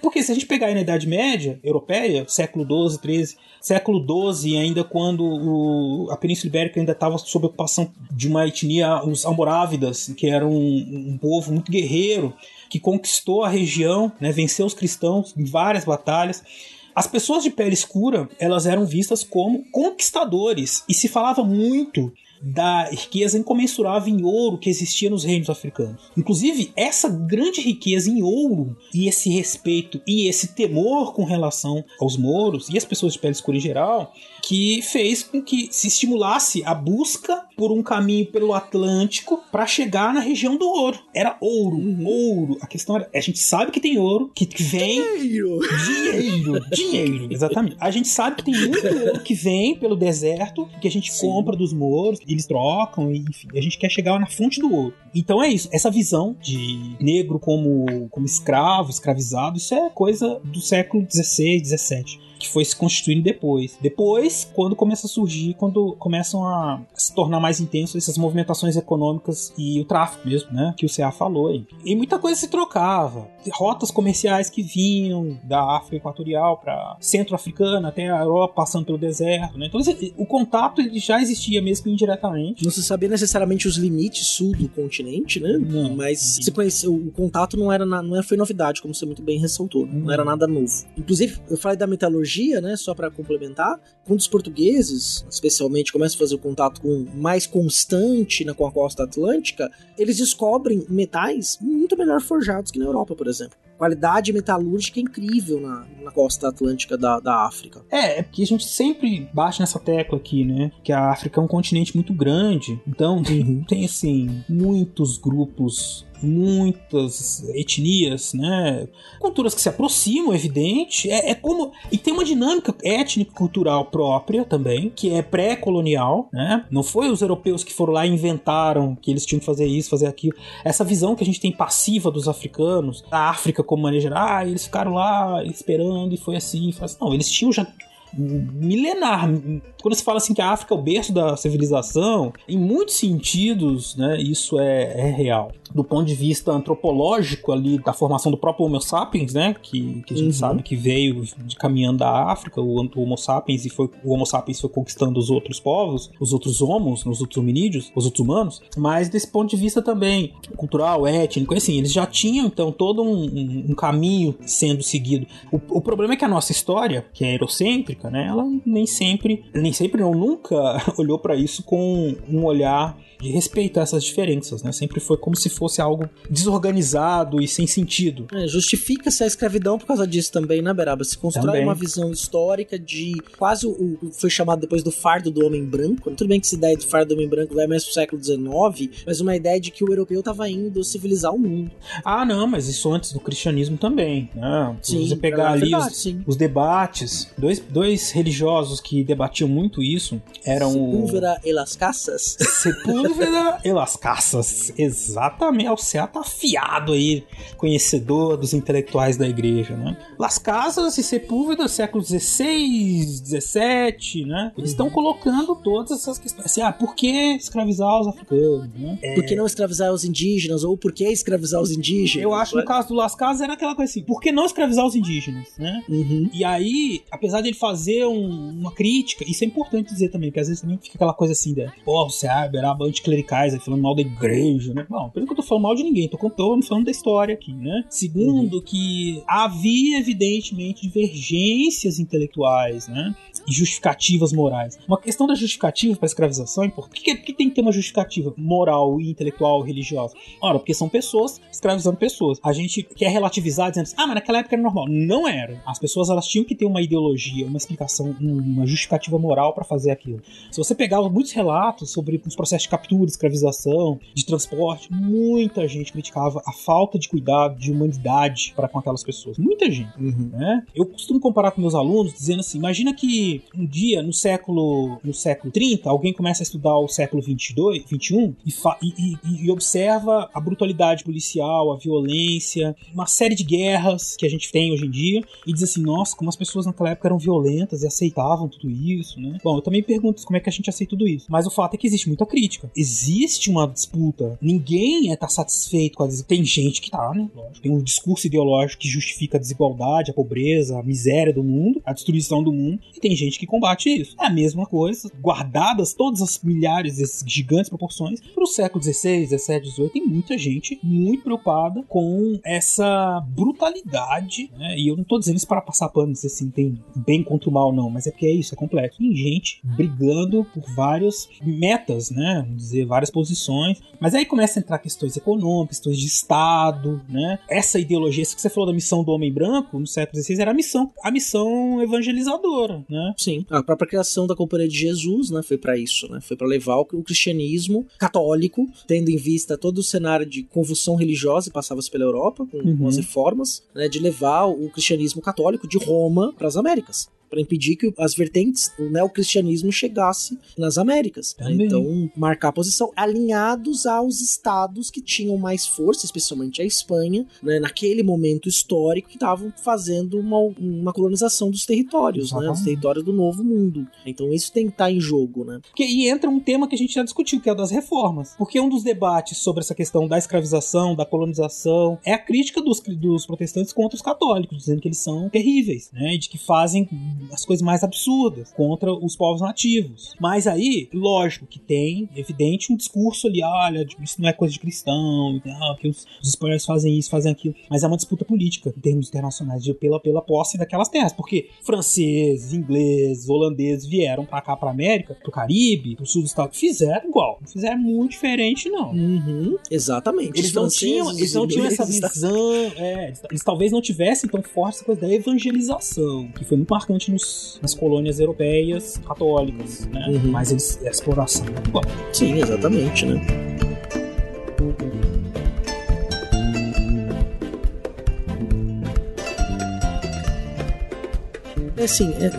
Porque se a gente pegar aí na Idade Média europeia, século XII, XIII, século XII, ainda quando o, a Península Ibérica ainda estava sob ocupação de uma etnia, os almorávidas, que eram um, um povo muito guerreiro, que conquistou a região, né? venceu os cristãos em várias batalhas. As pessoas de pele escura, elas eram vistas como conquistadores e se falava muito da riqueza incomensurável em ouro que existia nos reinos africanos. Inclusive, essa grande riqueza em ouro e esse respeito e esse temor com relação aos mouros e as pessoas de pele escura em geral, que fez com que se estimulasse a busca por um caminho pelo Atlântico para chegar na região do ouro. Era ouro, uhum. ouro. A questão era, a gente sabe que tem ouro que vem dinheiro, dinheiro, dinheiro, exatamente. A gente sabe que tem muito ouro que vem pelo deserto que a gente Sim. compra dos mouros eles trocam, enfim, a gente quer chegar na fonte do ouro. Então é isso, essa visão de negro como, como escravo, escravizado, isso é coisa do século XVI, XVII que foi se constituindo depois. Depois, quando começa a surgir, quando começam a se tornar mais intensos essas movimentações econômicas e o tráfico mesmo, né? Que o CA falou aí. E muita coisa se trocava. Rotas comerciais que vinham da África Equatorial para centro-africana até a Europa, passando pelo deserto, né? Então o contato ele já existia mesmo indiretamente. Não se sabia necessariamente os limites sul do continente, né? Não. Mas se o contato não era, não foi novidade, como você muito bem ressaltou. Né? Não era nada novo. Inclusive, eu falei da metalurgia né, só para complementar, quando os portugueses, especialmente, começam a fazer o contato com mais constante na, com a costa atlântica, eles descobrem metais muito melhor forjados que na Europa, por exemplo qualidade metalúrgica incrível na, na costa atlântica da, da África. É, é porque a gente sempre bate nessa tecla aqui, né? Que a África é um continente muito grande. Então, uhum. tem, assim, muitos grupos muitas etnias, né? Culturas que se aproximam, evidente. É, é como. E tem uma dinâmica étnica cultural própria também, que é pré-colonial, né? Não foi os europeus que foram lá e inventaram que eles tinham que fazer isso, fazer aquilo. Essa visão que a gente tem passiva dos africanos, da África como maneira geral, ah, eles ficaram lá esperando e foi assim, foi assim. Não, eles tinham já milenar. Quando se fala assim que a África é o berço da civilização, em muitos sentidos, né, isso é, é real do ponto de vista antropológico ali da formação do próprio Homo sapiens, né, que, que a gente uhum. sabe que veio de caminhando da África, o, Homo sapiens e foi o Homo sapiens foi conquistando os outros povos, os outros homos, os outros hominídeos, os outros humanos, mas desse ponto de vista também cultural, étnico, assim, eles já tinham então todo um, um, um caminho sendo seguido. O, o, problema é que a nossa história, que é eurocêntrica, né, ela nem sempre, nem sempre não nunca *laughs* olhou para isso com um olhar de respeitar essas diferenças, né? Sempre foi como se fosse algo desorganizado e sem sentido. É, Justifica-se a escravidão por causa disso também, né, Beraba? Se constrói também. uma visão histórica de quase o foi chamado depois do fardo do homem branco. Tudo bem que essa ideia do fardo do homem branco vai mais pro século XIX, mas uma ideia de que o europeu estava indo civilizar o mundo. Ah, não, mas isso antes do cristianismo também, né? Sim, você pegar ali verdade, os, os, debates, dois, dois religiosos que debatiam muito isso eram Sepúlveda o... e las Casas. Sepúlveda dúvida, e las caças. Exatamente. O Céu tá afiado aí, conhecedor dos intelectuais da igreja, né? Las Casas e Sepúlveda, século XVI, XVII, né? Eles estão colocando todas essas questões. Assim, ah, por que escravizar os africanos, né? É... Por que não escravizar os indígenas? Ou por que escravizar os indígenas? Eu acho que no caso do Las Casas era aquela coisa assim, por que não escravizar os indígenas, né? Uhum. E aí, apesar de ele fazer um, uma crítica, isso é importante dizer também, porque às vezes também fica aquela coisa assim, de, pô, o Seab era anticlericais, falando mal da igreja, né? Bom, pelo que eu tô falando mal de ninguém, tô, tô falando da história aqui, né? Segundo, uhum. que havia evidentemente divergências intelectuais, né? E justificativas morais. Uma questão da justificativa para escravização é importante. Por que, tem que ter uma justificativa moral, intelectual, religiosa? Ora, porque são pessoas escravizando pessoas. A gente quer relativizar dizendo assim, ah, mas naquela época era normal. Não era. As pessoas elas tinham que ter uma ideologia, uma explicação, uma justificativa moral para fazer aquilo. Se você pegar muitos relatos sobre os processos de capitulação tortura, escravização, de transporte, muita gente criticava a falta de cuidado, de humanidade para com aquelas pessoas. Muita gente. Uhum. Né? Eu costumo comparar com meus alunos dizendo assim: imagina que um dia, no século, no século 30, alguém começa a estudar o século 22, 21 e, e, e- e observa a brutalidade policial, a violência, uma série de guerras que a gente tem hoje em dia e diz assim: nossa, como as pessoas naquela época eram violentas e aceitavam tudo isso, né? Bom, eu também pergunto como é que a gente aceita tudo isso. Mas o fato é que existe muita crítica. Existe uma disputa. Ninguém está satisfeito com a des- Tem gente que tá, né? Lógico. Tem um discurso ideológico que justifica a desigualdade, a pobreza, a miséria do mundo, a destruição do mundo. E tem gente que combate isso. É a mesma coisa, guardadas todas as milhares desses gigantes proporções, pro século XVI, XVII, XVIII, tem muita gente muito preocupada com essa brutalidade, né? E eu não tô dizendo isso para passar pano, dizer assim, tem bem contra o mal, não, mas é porque é isso, é complexo. Tem gente brigando por várias metas, né? Dizer, várias posições. Mas aí começa a entrar questões econômicas, questões de Estado, né? Essa ideologia, isso que você falou da missão do homem branco no século XVI era a missão, a missão evangelizadora, né? Sim, a própria criação da Companhia de Jesus, né, foi para isso, né? Foi para levar o, cristianismo católico, tendo em vista todo o cenário de convulsão religiosa que passava-se pela Europa com, Uhum. com as reformas, né, de levar o cristianismo católico de Roma para as Américas. Para impedir que as vertentes do neocristianismo chegasse nas Américas. né? Também. Então, marcar a posição alinhados aos estados que tinham mais força, especialmente a Espanha, né, naquele momento histórico, que estavam fazendo uma, uma colonização dos territórios, né, dos territórios do Novo Mundo. Então, isso tem que estar em jogo, né? Porque, e entra um tema que a gente já discutiu, que é o das reformas. Porque um dos debates sobre essa questão da escravização, da colonização, é a crítica dos, dos protestantes contra os católicos, dizendo que eles são terríveis, né? E de que fazem as coisas mais absurdas contra os povos nativos. Mas aí, lógico que tem, evidente, um discurso ali, olha, isso não é coisa de cristão, ah, que os, os espanhóis fazem isso, fazem aquilo. Mas é uma disputa política, em termos internacionais, de, pela, pela posse daquelas terras. Porque franceses, ingleses, holandeses vieram pra cá, pra América, pro Caribe, pro sul dos Estados fizeram igual. Não fizeram muito diferente, não. Uhum, exatamente. Eles não tinham, eles não tinham essa visão. é, eles, eles talvez não tivessem tão forte essa coisa da evangelização, que foi muito marcante nas colônias europeias católicas, né? Uhum. Mas eles, a exploração. Bom, Sim, exatamente, né? Assim, é,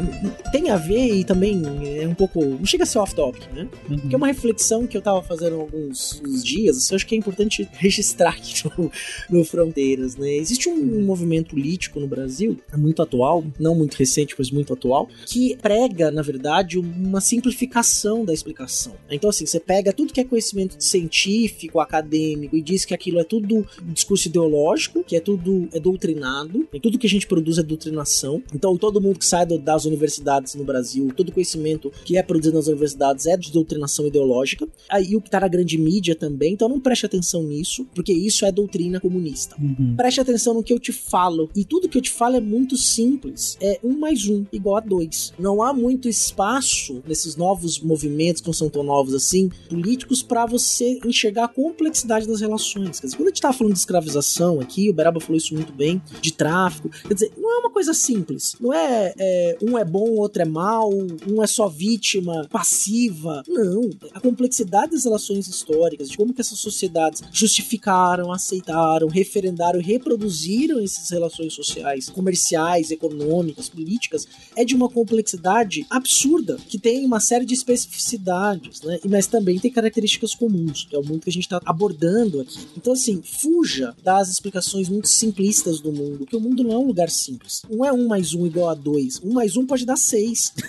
tem a ver e também é um pouco. Não chega a ser off-topic, né? uhum. Que é uma reflexão que eu tava fazendo alguns uns dias, assim, eu acho que é importante *laughs* registrar aqui no, no Fronteiras, né? Existe um movimento político no Brasil, é muito atual, não muito recente, mas muito atual, que prega, na verdade, uma simplificação da explicação. Então, assim, você pega tudo que é conhecimento científico, acadêmico, e diz que aquilo é tudo discurso ideológico, que é tudo é doutrinado, e tudo que a gente produz é doutrinação. Então, todo mundo que sai do- das universidades no Brasil, todo conhecimento que é produzido nas universidades é de doutrinação ideológica. Aí o que tá na grande mídia também, então não preste atenção nisso, porque isso é doutrina comunista. Uhum. Preste atenção no que eu te falo. E tudo que eu te falo é muito simples. É um mais um igual a dois. Não há muito espaço nesses novos movimentos, que não são tão novos assim, políticos, para você enxergar a complexidade das relações. Quer dizer, quando a gente tava falando de escravização aqui, o Beraba falou isso muito bem, de tráfico. Quer dizer, não é uma coisa simples. Não é, é, um é bom, outro é mal, um é só vítima, passiva. Não. A complexidade das relações históricas, de como que essas sociedades justificaram, aceitaram, referendaram e reproduziram essas relações sociais, comerciais, econômicas, políticas, é de uma complexidade absurda, que tem uma série de especificidades, né? Mas também tem características comuns, que é o mundo que a gente está abordando aqui. Então, assim, fuja das explicações muito simplistas do mundo, porque o mundo não é um lugar simples. Não é um mais um igual a dois. Um mais um pode dar seis. *laughs*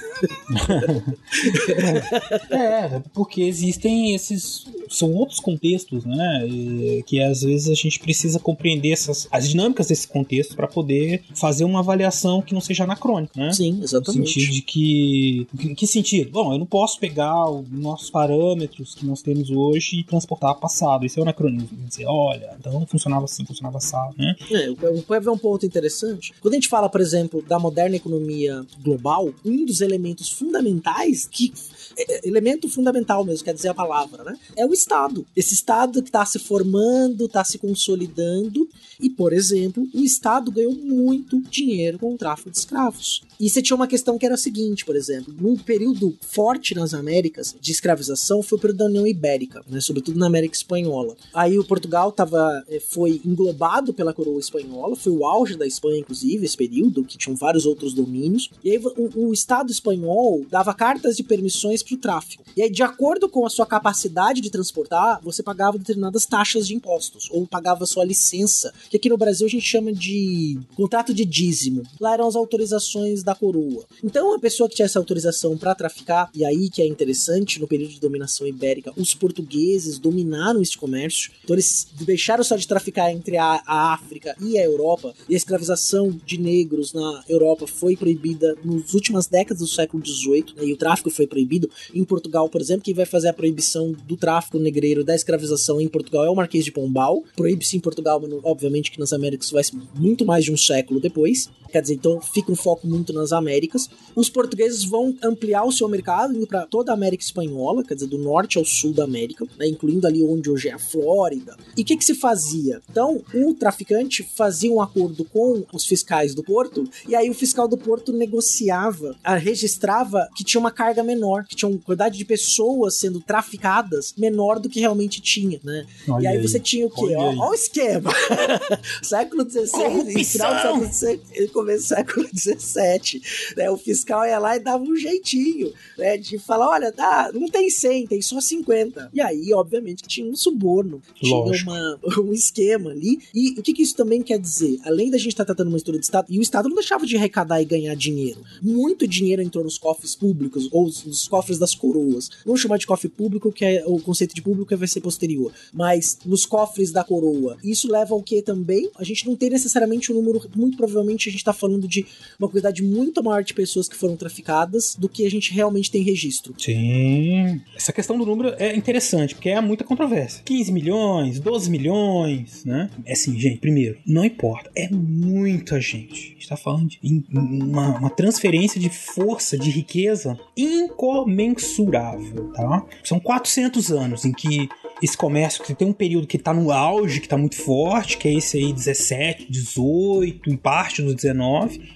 É, porque existem esses. São outros contextos, né? e Que às vezes a gente precisa compreender essas, as dinâmicas desse contexto para poder fazer uma avaliação que não seja anacrônica, né? Sim, No exatamente. sentido de que. Em que sentido? Bom, eu não posso pegar os nossos parâmetros que nós temos hoje e transportar passado. Isso é o anacronismo. Dizer, olha, então funcionava assim, funcionava assim, né? É, o Web é um ponto interessante. Quando a gente fala, por exemplo, da moderna economia global, um dos elementos fundamentais que é, é, elemento fundamental mesmo, quer dizer a palavra, né? É o Estado. Esse Estado que está se formando, está se consolidando, e, por exemplo, o Estado ganhou muito dinheiro com o tráfico de escravos. E você tinha uma questão que era a seguinte, por exemplo, num período forte nas Américas de escravização foi o período da União Ibérica, né, sobretudo na América Espanhola. Aí o Portugal tava, eh, foi englobado pela coroa espanhola, foi o auge da Espanha, inclusive, esse período, que tinham vários outros domínios. E aí o, o Estado espanhol dava cartas de permissões para o tráfico. E aí, de acordo com a sua capacidade de transportar, você pagava determinadas taxas de impostos, ou pagava sua licença, que aqui no Brasil a gente chama de contrato de dízimo. Lá eram as autorizações da coroa. Então, a pessoa que tinha essa autorização para traficar, e aí que é interessante, no período de dominação ibérica, os portugueses dominaram este comércio. Então, eles deixaram só de traficar entre a, a África e a Europa, e a escravização de negros na Europa foi proibida nas últimas décadas do século XVIII, né, e o tráfico foi proibido. Em Portugal, por exemplo, quem vai fazer a proibição do tráfico negreiro, da escravização em Portugal é o Marquês de Pombal. Proíbe-se em Portugal, mas obviamente que nas Américas vai ser muito mais de um século depois. Quer dizer, então fica um foco muito nas Américas. Os portugueses vão ampliar o seu mercado, indo para toda a América Espanhola, quer dizer, do norte ao sul da América, né, incluindo ali onde hoje é a Flórida. E o que, que se fazia? Então, o traficante fazia um acordo com os fiscais do porto, e aí o fiscal do porto negociava, registrava que tinha uma carga menor, que tinha uma quantidade de pessoas sendo traficadas menor do que realmente tinha, né? Olha e aí, aí, você tinha o quê? olha ó o esquema. *laughs* século XVI, final do século XVI, começo do século *laughs* XVII, né? O fiscal ia lá e dava um jeitinho, né? De falar, olha, tá, não tem 100, tem só 50. E aí, obviamente, tinha um suborno, tinha uma, *laughs* um esquema ali. E o que, que isso também quer dizer? Além da gente estar tratando uma história de Estado, e o Estado não deixava de arrecadar e ganhar dinheiro. Muito dinheiro entrou nos cofres públicos, ou nos cofres das coroas. Vamos chamar de cofre público, que é o conceito de público que vai ser posterior. Mas nos cofres da coroa. Isso leva ao que também? A gente não tem necessariamente um número, muito provavelmente a gente tá falando de uma quantidade muito maior de pessoas que foram traficadas do que a gente realmente tem registro. Sim. Essa questão do número é interessante, porque é muita controvérsia. 15 milhões, 12 milhões, né? É assim, gente, primeiro, não importa. É muita gente. A gente tá falando de uma, uma transferência de força, de riqueza incomensurável, tá? São 400 anos em que esse comércio que tem um período que tá no auge, que tá muito forte, que é esse aí 17, 18, em parte do 19,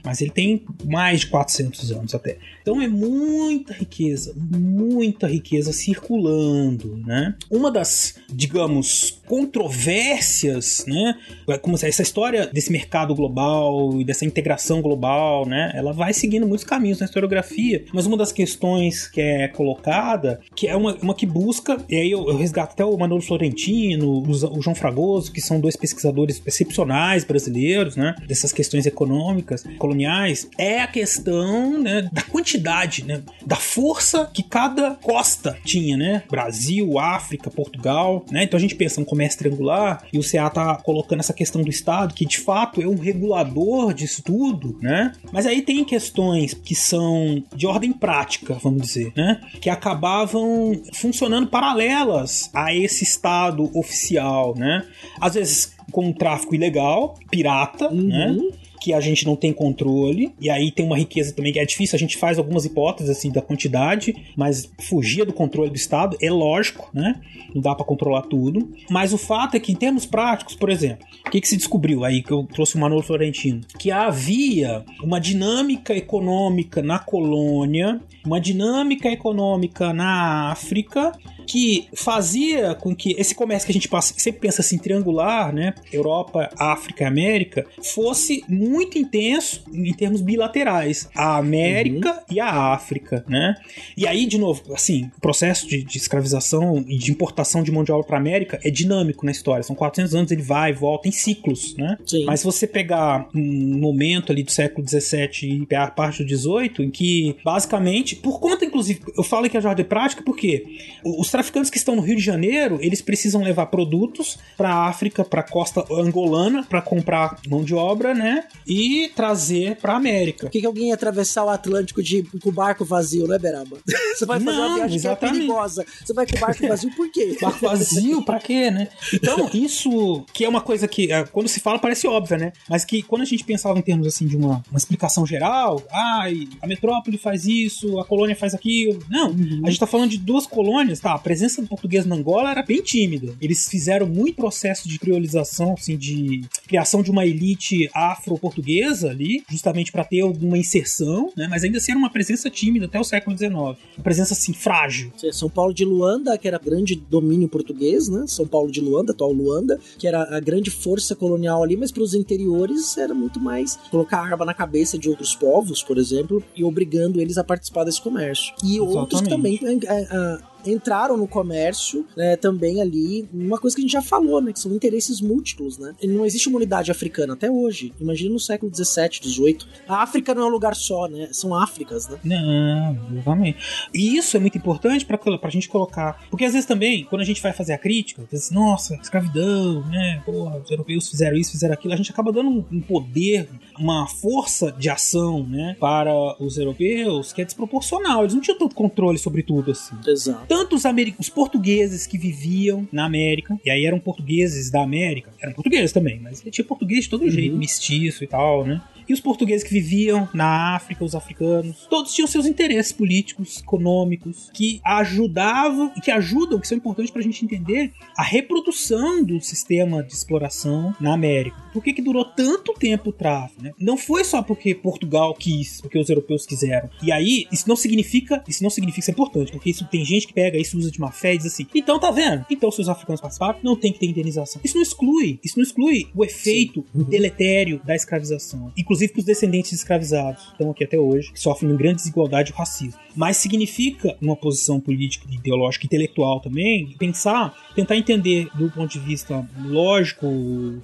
mas ele tem mais de 400 anos até. Então é muita riqueza, muita riqueza circulando, né? Uma das, digamos, controvérsias, né? Como se- essa história desse mercado global e dessa integração global, né? Ela vai seguindo muitos caminhos na historiografia, mas uma das questões que é colocada, que é uma, uma que busca, e aí eu, eu resgato até o Manolo Florentino, o, o João Fragoso, que são dois pesquisadores excepcionais brasileiros, né? Dessas questões econômicas, coloniais, é a questão né, da quantidade, né? Da força que cada costa tinha, né? Brasil, África, Portugal, né? Então a gente pensa no comércio triangular e o CA tá colocando essa questão do Estado, que de fato é um regulador disso tudo, né? Mas aí tem questões que são de ordem prática, vamos dizer, né? Que acabavam funcionando paralelas a esse Estado oficial, né? Às vezes com um tráfico ilegal, pirata, né? Que a gente não tem controle, e aí tem uma riqueza também que é difícil, a gente faz algumas hipóteses assim da quantidade, mas fugia do controle do Estado, é lógico, né? Não dá pra controlar tudo. Mas o fato é que, em termos práticos, por exemplo, o que, que se descobriu aí que eu trouxe o Manolo Florentino? Que havia uma dinâmica econômica na colônia, uma dinâmica econômica na África que fazia com que esse comércio que a gente passa, sempre pensa assim, triangular, né? Europa, África e América, fosse muito intenso em termos bilaterais. A América e a África, né? E aí, de novo, assim, o processo de, de escravização e de importação de mão de obra para América é dinâmico na história. São 400 anos, ele vai e volta em ciclos, né? Sim. Mas se você pegar um momento ali do século XVII e a parte do XVIII, em que basicamente, por conta inclusive, eu falo que é a ordem prática porque os traficantes que estão no Rio de Janeiro, eles precisam levar produtos para a África, para a costa angolana, para comprar mão de obra, né? E trazer para América. Por que, que alguém ia atravessar o Atlântico de, com o barco vazio, né, Beraba? Você vai fazer Não, uma viagem que é exatamente. perigosa. Você vai com o barco vazio por quê? *laughs* Barco vazio, pra quê, né? Então, isso que é uma coisa que, eh, quando se fala, parece óbvia, né? Mas que quando a gente pensava em termos assim de uma, uma explicação geral, ai, a metrópole faz isso, a colônia faz aquilo. Não, a gente tá falando de duas colônias, tá? A presença do português na Angola era bem tímida. Eles fizeram muito processo de criolização, assim, de criação de uma elite afro-portuguesa ali, justamente para ter alguma inserção, né? Mas ainda assim era uma presença tímida até o século XIX. Uma presença, assim, frágil. São Paulo de Luanda, que era grande domínio português, né? São Paulo de Luanda, atual Luanda, que era a grande força colonial ali, mas para os interiores era muito mais colocar arma na cabeça de outros povos, por exemplo, e obrigando eles a participar desse comércio. E Exatamente. outros também é, é, entraram no comércio né, também ali. Uma coisa que a gente já falou, né? Que são interesses múltiplos, né? Não existe uma unidade africana até hoje. Imagina no século 17, 18. A África não é um lugar só, né? São Áfricas, né? Não, exatamente. E isso é muito importante pra, pra gente colocar. Porque às vezes também, quando a gente vai fazer a crítica, diz, nossa, escravidão, né? Porra, os europeus fizeram isso, fizeram aquilo. A gente acaba dando um poder, uma força de ação, né? Para os europeus que é desproporcional. Eles não tinham tanto controle sobre tudo assim. Exato tanto os, os portugueses que viviam na América, e aí eram portugueses da América, eram portugueses também, mas tinha português de todo uhum. jeito, mestiço e tal, né? E os portugueses que viviam na África, os africanos, todos tinham seus interesses políticos, econômicos, que ajudavam e que ajudam, que são importantes para a gente entender a reprodução do sistema de exploração na América. Por que, que durou tanto tempo o tráfico? Né? Não foi só porque Portugal quis, porque os europeus quiseram. E aí, isso não significa, isso não significa isso é importante, porque isso tem gente que pega isso usa de má fé e diz assim: então tá vendo? Então se os africanos participaram, não tem que ter indenização. Isso não exclui, isso não exclui o efeito Sim. deletério da escravização. Inclusive para os descendentes escravizados, que estão aqui até hoje, que sofrem uma grande desigualdade e racismo. Mas significa uma posição política, ideológica, intelectual também, pensar, tentar entender do ponto de vista lógico,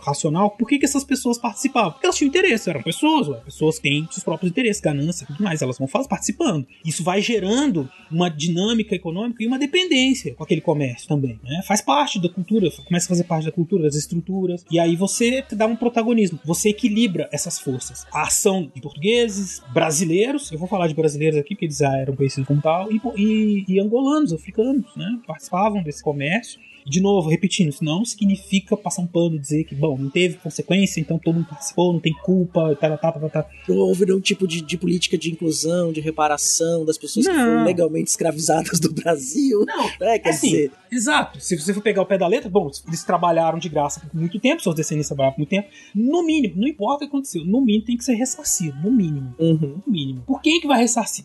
racional, por que, que essas pessoas participavam. Porque elas tinham interesse, eram pessoas, ué. pessoas têm seus próprios interesses, ganância e tudo mais, elas vão participando. Isso vai gerando uma dinâmica econômica e uma dependência com aquele comércio também. Né? Faz parte da cultura, começa a fazer parte da cultura, das estruturas, e aí você dá um protagonismo, você equilibra essas forças a ação de portugueses, brasileiros, eu vou falar de brasileiros aqui, porque eles já eram conhecidos como tal, e, e, e angolanos, africanos, né? Participavam desse comércio de novo, repetindo, isso não significa passar um pano e dizer que, bom, não teve consequência, então todo mundo participou, não tem culpa, tá, tá, tá, tá. Não houve nenhum tipo de, de política de inclusão, de reparação das pessoas não. que foram legalmente escravizadas do Brasil. Não, *laughs* é, quer assim, dizer... Exato. Se você for pegar o pé da letra, bom, eles trabalharam de graça por muito tempo, seus descendentes trabalharam por muito tempo. No mínimo, não importa o que aconteceu, no mínimo tem que ser ressarcido, no mínimo. Uhum. No mínimo. Por quem que vai ressarcir?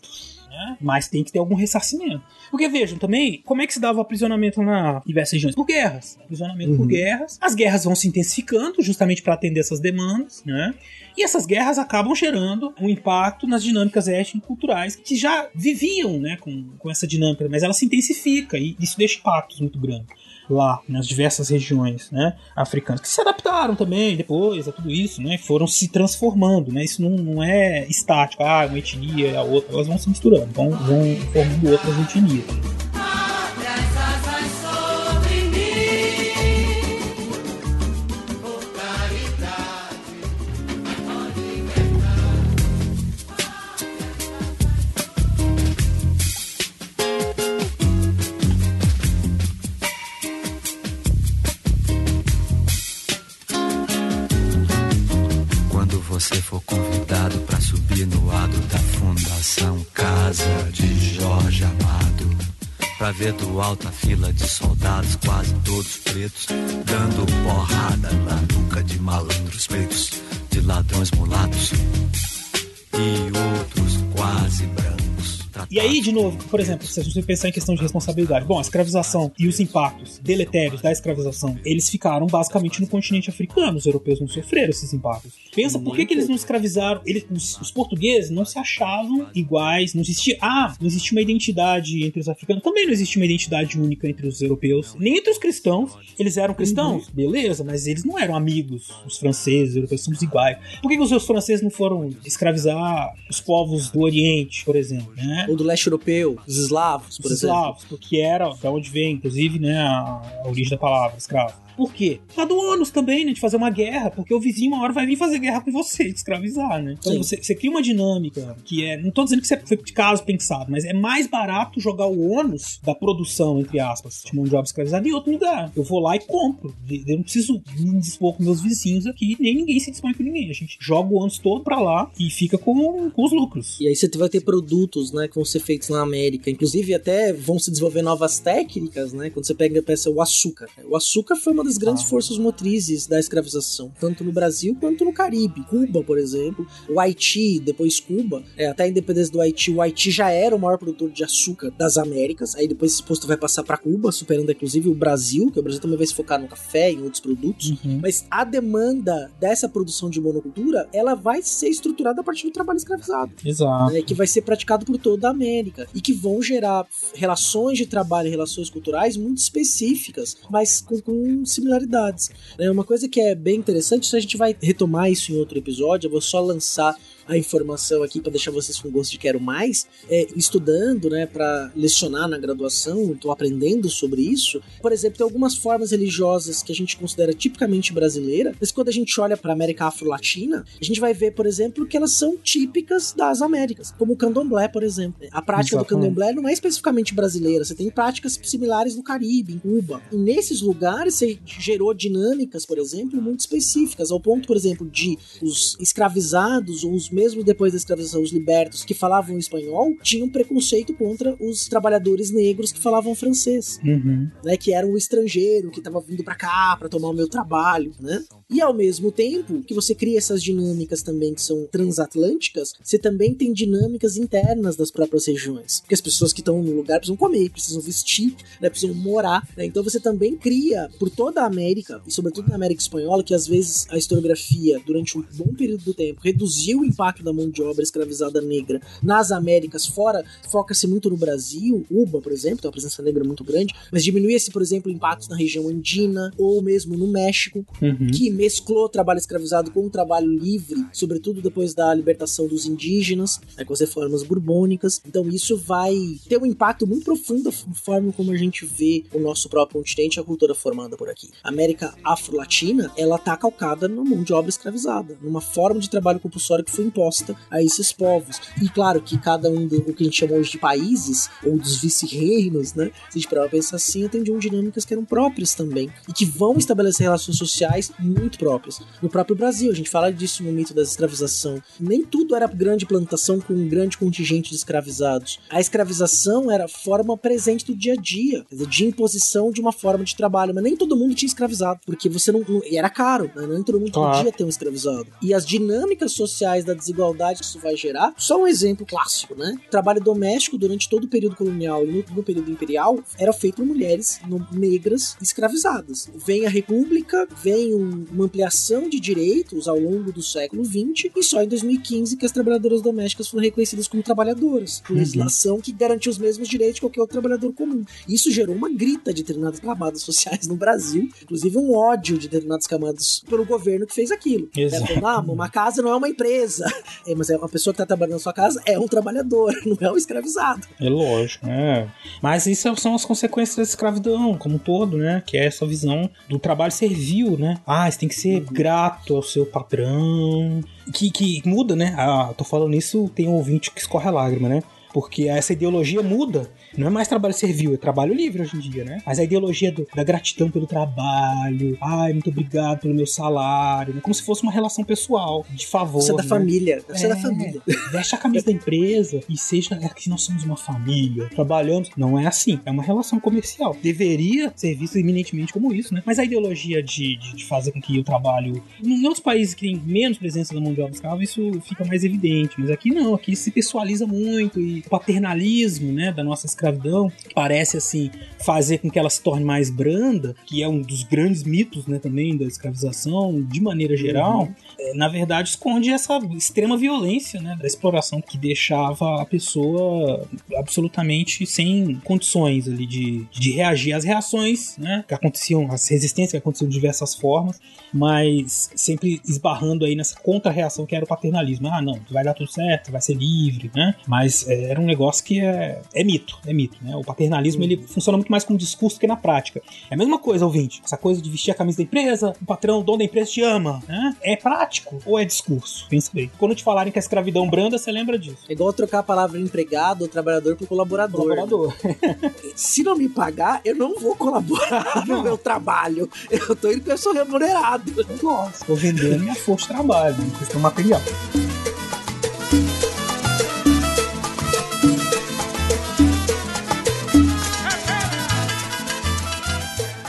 Né? Mas tem que ter algum ressarcimento. Porque vejam também, como é que se dava o aprisionamento na diversas regiões? Por guerras. Aprisionamento uhum. por guerras. As guerras vão se intensificando justamente para atender essas demandas, né? E essas guerras acabam gerando um impacto nas dinâmicas étnico-culturais que já viviam né, com, com essa dinâmica, mas ela se intensifica e isso deixa impactos muito grandes lá nas diversas regiões né, africanas, que se adaptaram também depois a tudo isso, né, foram se transformando. Né, isso não, não é estático, ah, uma etnia e a outra, elas vão se misturando, vão, vão formando outras etnias. Pra ver do alto a fila de soldados, quase todos pretos, dando porrada na nuca de malandros pretos, E aí, de novo, por exemplo, se a gente pensar em questão de responsabilidade, bom, a escravização e os impactos deletérios da escravização, eles ficaram basicamente no continente africano. Os europeus não sofreram esses impactos. Pensa por que, que eles não escravizaram. Eles, os, os, portugueses não se achavam iguais, não existia. Ah, não existia uma identidade entre os africanos. Também não existia uma identidade única entre os europeus, nem entre os cristãos. Eles eram cristãos, uhum. beleza, mas eles não eram amigos. Os franceses, os europeus, somos iguais. Por que, que os franceses não foram escravizar os povos do Oriente, por exemplo? Né? Do leste europeu, os eslavos, por os exemplo. eslavos, porque era da onde vem, inclusive, né, a origem da palavra escravo Por quê? Causa do ônus também, né? De fazer uma guerra, porque o vizinho uma hora vai vir fazer guerra com você, te *laughs* escravizar, né? Então você, você, cria uma dinâmica que é. Não tô dizendo que você foi de caso pensado, mas é mais barato jogar o ônus da produção, entre aspas, de mão de obra escravizada em outro lugar. Eu vou lá e compro. Eu não preciso me dispor com meus vizinhos aqui, nem ninguém se dispõe com ninguém. A gente joga o ônus todo pra lá e fica com, com os lucros. E aí você vai ter produtos, né, que vão ser feitos na América. Inclusive, até vão se desenvolver novas técnicas, né? Quando você pega peça o açúcar. O açúcar foi uma das grandes ah. forças motrizes da escravização, tanto no Brasil quanto no Caribe. Cuba, por exemplo, o Haiti, depois Cuba, é, até a independência do Haiti, o Haiti já era o maior produtor de açúcar das Américas. Aí depois esse posto vai passar para Cuba, superando inclusive o Brasil, que o Brasil também vai se focar no café e em outros produtos. Uhum. Mas a demanda dessa produção de monocultura, ela vai ser estruturada a partir do trabalho escravizado. Exato. Né, que vai ser praticado por toda a América e que vão gerar relações de trabalho e relações culturais muito específicas, mas com, com similaridades. É uma coisa que é bem interessante, se a gente vai retomar isso em outro episódio, eu vou só lançar a informação aqui para deixar vocês com gosto de quero mais, é, estudando, né, para lecionar na graduação, estou aprendendo sobre isso. Por exemplo, tem algumas formas religiosas que a gente considera tipicamente brasileira, mas quando a gente olha para América Afro-Latina, a gente vai ver, por exemplo, que elas são típicas das Américas, como o candomblé, por exemplo. A prática Exatamente. do candomblé não é especificamente brasileira, você tem práticas similares no Caribe, em Cuba. E nesses lugares você gerou dinâmicas, por exemplo, muito específicas, ao ponto, por exemplo, de os escravizados ou os mesmo depois da escravização, os libertos que falavam espanhol tinham preconceito contra os trabalhadores negros que falavam francês, uhum. né? Que eram o estrangeiro que estava vindo para cá para tomar o meu trabalho, né? E ao mesmo tempo que você cria essas dinâmicas também que são transatlânticas, você também tem dinâmicas internas das próprias regiões. Porque as pessoas que estão no lugar precisam comer, precisam vestir, né? precisam morar. Né? Então você também cria por toda a América, e sobretudo na América Espanhola, que às vezes a historiografia, durante um bom período do tempo, reduziu o impacto da mão de obra escravizada negra nas Américas, fora, foca-se muito no Brasil, Cuba, por exemplo, tem uma presença negra muito grande, mas diminuía-se, por exemplo, impactos na região andina ou mesmo no México, uhum. que mesclou trabalho escravizado com o trabalho livre, sobretudo depois da libertação dos indígenas, né, com as reformas borbônicas. Então isso vai ter um impacto muito profundo na forma como a gente vê o nosso próprio continente e a cultura formada por aqui. A América Afro-Latina, ela tá calcada na mão de obra escravizada, numa forma de trabalho compulsório que foi imposta a esses povos. E claro que cada um do que a gente chama hoje de países, ou dos vice-reinos, né? Se a gente parar pensar assim, atendiam dinâmicas que eram próprias também, e que vão estabelecer relações sociais muito próprias. No próprio Brasil, a gente fala disso no mito da escravização. Nem tudo era grande plantação com um grande contingente de escravizados. A escravização era forma presente do dia a dia, de imposição de uma forma de trabalho, mas nem todo mundo tinha escravizado, porque você não. não era caro, né? nem todo mundo claro. podia ter um escravizado. E as dinâmicas sociais da desigualdade que isso vai gerar. Só um exemplo clássico, né? O trabalho doméstico durante todo o período colonial e no, no período imperial era feito por mulheres no, negras escravizadas. Vem a República, vem um, uma ampliação de direitos ao longo do século XX e só em 2015 que as trabalhadoras domésticas foram reconhecidas como trabalhadoras, por uhum. legislação que garantiu os mesmos direitos que qualquer outro trabalhador comum. Isso gerou uma grita de determinadas camadas sociais no Brasil, inclusive um ódio de determinadas camadas pelo governo que fez aquilo. Exato. É, ah, uma casa não é uma empresa. É, mas é uma pessoa que tá trabalhando na sua casa é um trabalhador, *laughs* não é um escravizado. É lógico, é. Mas isso são as consequências da escravidão, como um todo, né? Que é essa visão do trabalho servil, né? Ah, você tem que ser grato ao seu patrão. Que, que muda, né? Ah, tô falando isso, tem um ouvinte que escorre a lágrima, né? Porque essa ideologia muda não é mais trabalho servil, é trabalho livre hoje em dia, né? Mas a ideologia do, da gratidão pelo trabalho, ai, muito obrigado pelo meu salário, né? como se fosse uma relação pessoal, de favor. Você é da né? família, você é, é da família. Veste a camisa da empresa e seja é que nós somos uma família, trabalhamos. Não é assim, é uma relação comercial. Deveria ser visto eminentemente como isso, né? Mas a ideologia de, de, de fazer com que o trabalho. Em outros países que têm menos presença da mão de obra escrava, isso fica mais evidente. Mas aqui não, aqui se pessoaliza muito e paternalismo, né, da nossa escravidão parece assim fazer com que ela se torne mais branda, que é um dos grandes mitos, né, também da escravização de maneira geral. Uhum. É, na verdade esconde essa extrema violência, né, da exploração que deixava a pessoa absolutamente sem condições ali de, de reagir às reações, né, que aconteciam, as resistências que aconteciam de diversas formas, mas sempre esbarrando aí nessa contra-reação que era o paternalismo. Ah, não, vai dar tudo certo, vai ser livre, né? Mas é, era um negócio que é, é mito, é mito, né? O paternalismo ele funciona muito mais como discurso que na prática. É a mesma coisa, ouvinte. Essa coisa de vestir a camisa da empresa, o patrão, o dono da empresa te ama, né? É prático ou é discurso? Pensa bem. Quando te falarem que a escravidão branda, você lembra disso. É igual trocar a palavra empregado ou trabalhador por colaborador. Colaborador. *laughs* Se não me pagar, eu não vou colaborar *laughs* no meu trabalho. Eu tô indo porque eu sou remunerado. Nossa, tô vendendo minha força de trabalho, questão material.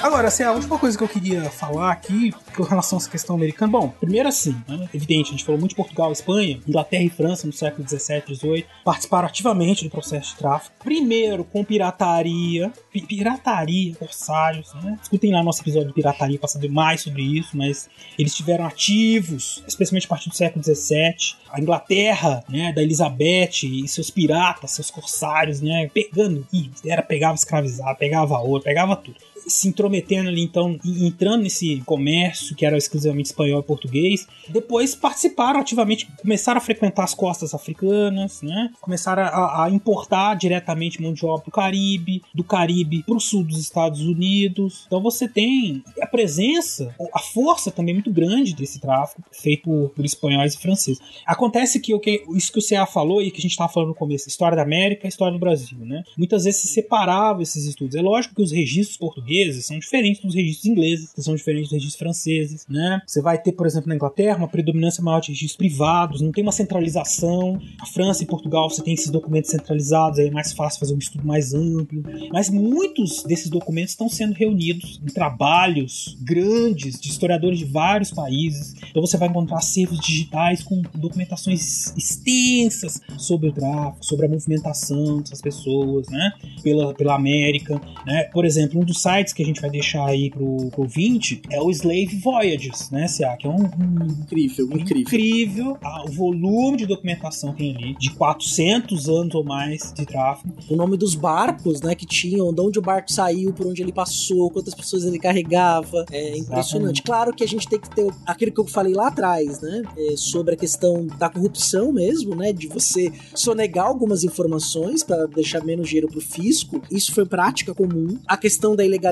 Agora, assim, a última coisa que eu queria falar aqui com relação a essa questão americana. Bom, primeiro assim, né, evidente, a gente falou muito de Portugal, Espanha, Inglaterra e França no século 17, 18, participaram ativamente do processo de tráfico. Primeiro com pirataria, pi- pirataria, corsários, né? Escutem lá nosso episódio de pirataria para saber mais sobre isso, mas eles estiveram ativos, especialmente a partir do século 17. A Inglaterra, né, da Elizabeth e seus piratas, seus corsários, né, pegando, ih, era pegava escravizado, pegava ouro, pegava tudo se intrometendo ali, então, entrando nesse comércio que era exclusivamente espanhol e português. Depois participaram ativamente, começaram a frequentar as costas africanas, né? Começaram a, a importar diretamente mão de obra do Caribe, do Caribe para o sul dos Estados Unidos. Então você tem a presença, a força também muito grande desse tráfico feito por, por espanhóis e franceses. Acontece que, o que isso que o CA falou e que a gente estava falando no começo, história da América história do Brasil, né? Muitas vezes se separava esses estudos. É lógico que os registros portugueses são diferentes dos registros ingleses, que são diferentes dos registros franceses, né? Você vai ter, por exemplo, na Inglaterra, uma predominância maior de registros privados, não tem uma centralização. A França e Portugal você tem esses documentos centralizados, aí é mais fácil fazer um estudo mais amplo. Mas muitos desses documentos estão sendo reunidos em trabalhos grandes de historiadores de vários países. Então você vai encontrar acervos digitais com documentações extensas sobre o tráfico, sobre a movimentação dessas pessoas, né? Pela, pela América, né? Por exemplo, um dos sites que a gente vai deixar aí pro, pro 20 é o Slave Voyages, né, CA? Que é um, um incrível, incrível. incrível ah, o volume de documentação que tem ali, de 400 anos ou mais de tráfego. O nome dos barcos, né, que tinham, de onde o barco saiu, por onde ele passou, quantas pessoas ele carregava. É impressionante. Exatamente. Claro que a gente tem que ter aquilo que eu falei lá atrás, né, é, sobre a questão da corrupção mesmo, né, de você sonegar algumas informações para deixar menos dinheiro pro fisco. Isso foi prática comum. A questão da ilegalidade,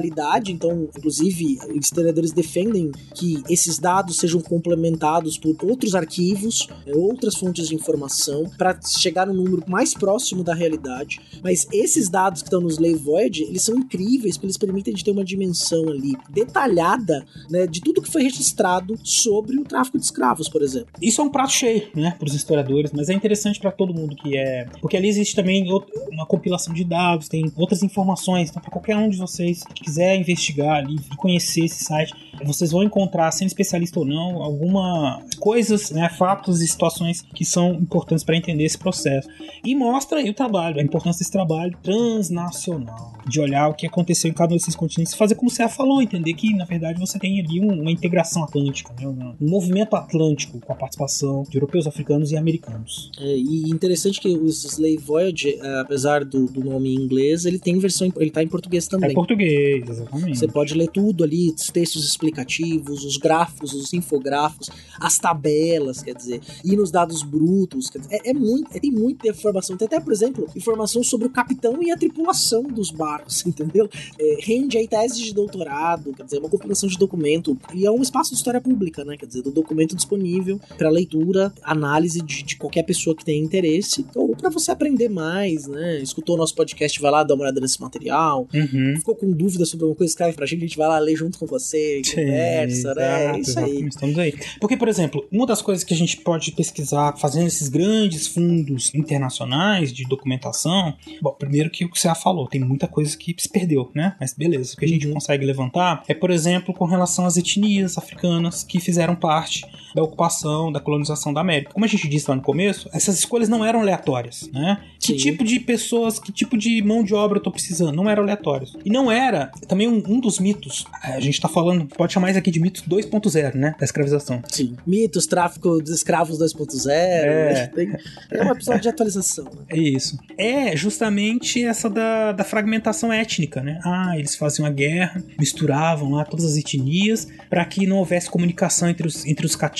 então, inclusive, os historiadores defendem que esses dados sejam complementados por outros arquivos, é, outras fontes de informação, para chegar num número mais próximo da realidade. Mas esses dados que estão nos Slave Voyage, eles são incríveis, porque eles permitem de ter uma dimensão ali detalhada, né, de tudo que foi registrado sobre o tráfico de escravos, por exemplo. Isso é um prato cheio, né, para os historiadores, mas é interessante para todo mundo que é, porque ali existe também uma compilação de dados, tem outras informações, então para qualquer um de vocês que quiser investigar ali conhecer esse site, vocês vão encontrar, sendo especialista ou não, alguma coisas, né, fatos e situações que são importantes para entender esse processo. E mostra aí o trabalho, a importância desse trabalho transnacional, de olhar o que aconteceu em cada um desses continentes, fazer como você falou, entender que na verdade você tem ali um- uma integração atlântica, né, um, movimento atlântico com a participação de europeus, africanos e americanos. É, e interessante que o Slave Voyage, é, apesar do, do nome em inglês, ele tem versão, ele tá em português É também. português, exatamente. Você pode ler tudo ali, os textos explicativos, os gráficos, os infográficos, as tabelas, quer dizer, e nos dados brutos, quer dizer, é, é muito, é- tem muita informação. Tem até, por exemplo, informação sobre o capitão e a tripulação dos barcos, *laughs* entendeu? É, rende aí teses de doutorado, quer dizer, uma compilação de documento, e é um espaço de história pública, né? Quer dizer, do documento disponível para leitura, análise de, de qualquer pessoa que tenha interesse, ou para você aprender mais, né? Escutou o nosso podcast, vai lá dar uma olhada nesse material, Uhum. ficou com dúvida sobre alguma coisa, escreve pra gente, a gente vai lá ler junto com você, *laughs* conversa, né? É isso aí. Estamos aí. Porque, por exemplo, uma das coisas que a gente pode pesquisar fazendo esses grandes fundos internacionais de documentação, bom, primeiro que o que você falou, tem muita coisa que se perdeu, né? Mas beleza, o que a gente consegue levantar é, por exemplo, com relação às etnias africanas que fizeram parte da ocupação, da colonização da América. Como a gente disse lá no começo, essas escolhas não eram aleatórias, né? Que Sim. tipo de pessoas, que tipo de mão de obra eu tô precisando? Não eram aleatórios. E não era, também um, um dos mitos, a gente tá falando, pode chamar isso aqui de mitos 2.0, né? Da escravização. Sim. Mitos, tráfico dos escravos 2.0. É. *laughs* Tem- É um episódio de atualização. Né? É isso. É justamente essa da, da fragmentação étnica, né? Ah, eles faziam a guerra, misturavam lá todas as etnias para que não houvesse comunicação entre os, entre os cativos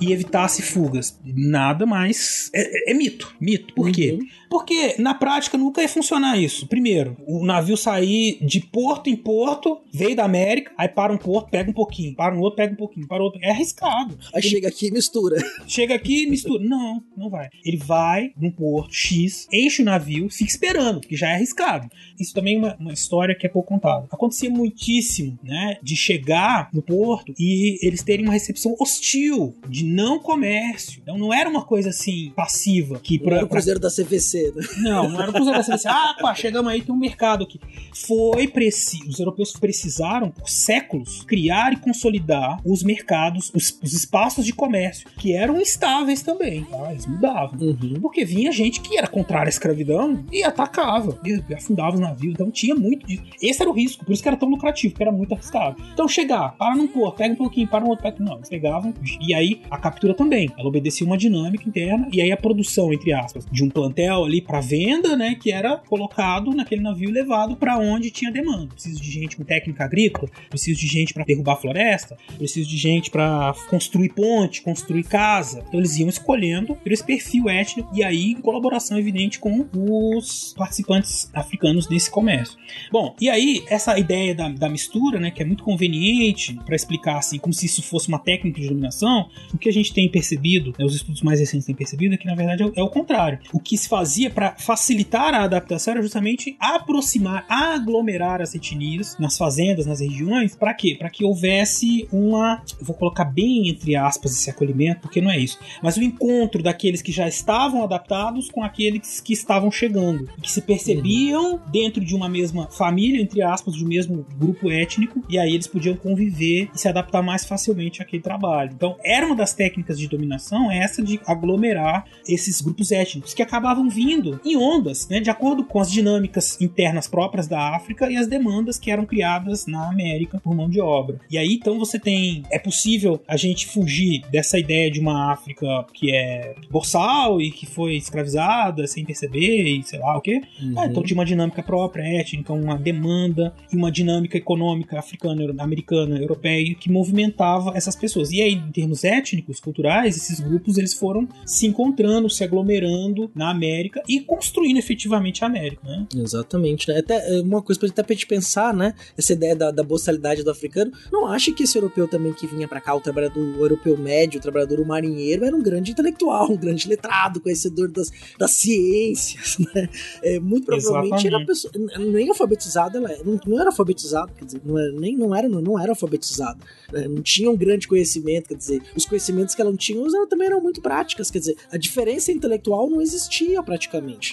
e evitasse fugas. Nada mais. É, é- é mito. Mito. Por quê? Porque na prática nunca ia funcionar isso. Primeiro, o navio sair de porto em porto, veio da América, aí para um porto, pega um pouquinho, para um outro, pega um pouquinho, para outro. É arriscado. Aí Ele... chega aqui e mistura. *laughs* Chega aqui e mistura. Não, não vai. Ele vai num porto X, enche o navio, fica esperando, que já é arriscado. Isso também é uma, uma história que é pouco contada. Acontecia muitíssimo, né, de chegar no porto e eles terem uma recepção hostil, de não comércio. Então não era uma coisa assim passiva que não era o cruzeiro da CVC, Não, não era o cruzeiro da CVC. Ah, pá, chegamos aí, tem um mercado aqui. Foi preciso, os europeus precisaram por séculos criar e consolidar os mercados, os, os espaços de comércio que eram instáveis também, tá? Eles mudavam. Uhum. Porque vinha gente que era contrária à escravidão e atacava, e afundava os navios. Então tinha muito disso. Esse era o risco, por isso que era tão lucrativo, porque era muito arriscado. Então chegar, para num porto, pega um pouquinho, para no outro, pega... não, eles pegavam. E aí a captura também. Ela obedecia uma dinâmica interna e aí a produção, entre aspas, de um plantel ali para venda, né, que era colocado naquele navio e levado para onde tinha demanda. Preciso de gente com técnica agrícola, preciso de gente para derrubar floresta, preciso de gente para construir ponte, construir casa. Então eles iam escolhendo por esse perfil étnico e aí em colaboração evidente com os participantes africanos desse comércio. Bom, e aí essa ideia da, da mistura, né, que é muito conveniente para explicar assim, como se isso fosse uma técnica de dominação, o que a gente tem percebido, né, os estudos mais recentes têm percebido é que na verdade é, é o contrário. O que se fazia para facilitar a adaptação era justamente aproximar, aglomerar as etnias nas fazendas, nas regiões, para quê? Para que houvesse uma, vou colocar bem entre aspas esse acolhimento, porque não é isso, mas o encontro daqueles que já estavam adaptados com aqueles que estavam chegando, que se percebiam dentro de uma mesma família, entre aspas, de um mesmo grupo étnico, e aí eles podiam conviver e se adaptar mais facilmente àquele trabalho. Então, era uma das técnicas de dominação essa de aglomerar esses grupos étnicos que acabavam vindo em ondas, né, de acordo com as dinâmicas internas próprias da África e as demandas que eram criadas na América por mão de obra. E aí então você tem é possível a gente fugir dessa ideia de uma África que é boçal e que foi escravizada sem perceber e sei lá o que. Uhum. Ah, então tinha uma dinâmica própria étnica, uma demanda e uma dinâmica econômica africana, americana, europeia que movimentava essas pessoas. E aí em termos étnicos, culturais, esses grupos eles foram se encontrando, se aglomerando na América e construindo efetivamente a América, né? Exatamente. Né? Até é, uma coisa pra até pra gente pensar, né? Essa ideia da, da boçalidade do africano. Não acha que esse europeu também que vinha para cá, o trabalhador o europeu médio, o trabalhador o marinheiro, era um grande intelectual, um grande letrado, conhecedor das, das ciências, *laughs* né? É, muito provavelmente era pessoa, nem alfabetizado, ela não, não era alfabetizado, quer dizer, não era, nem não era, não, não era alfabetizado, né? não tinha um grande conhecimento, quer dizer, os conhecimentos que ela não tinha ela também eram muito práticas, quer dizer, a diferença intelectual não existia praticamente,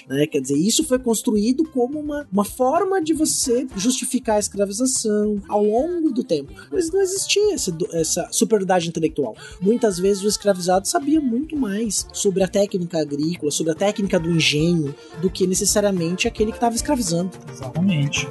né? Quer dizer, isso foi construído como uma, uma forma de você justificar a escravização ao longo do tempo. Mas não existia essa, essa superioridade intelectual. Muitas vezes o escravizado sabia muito mais sobre a técnica agrícola, sobre a técnica do engenho, do que necessariamente aquele que estava escravizando. Exatamente.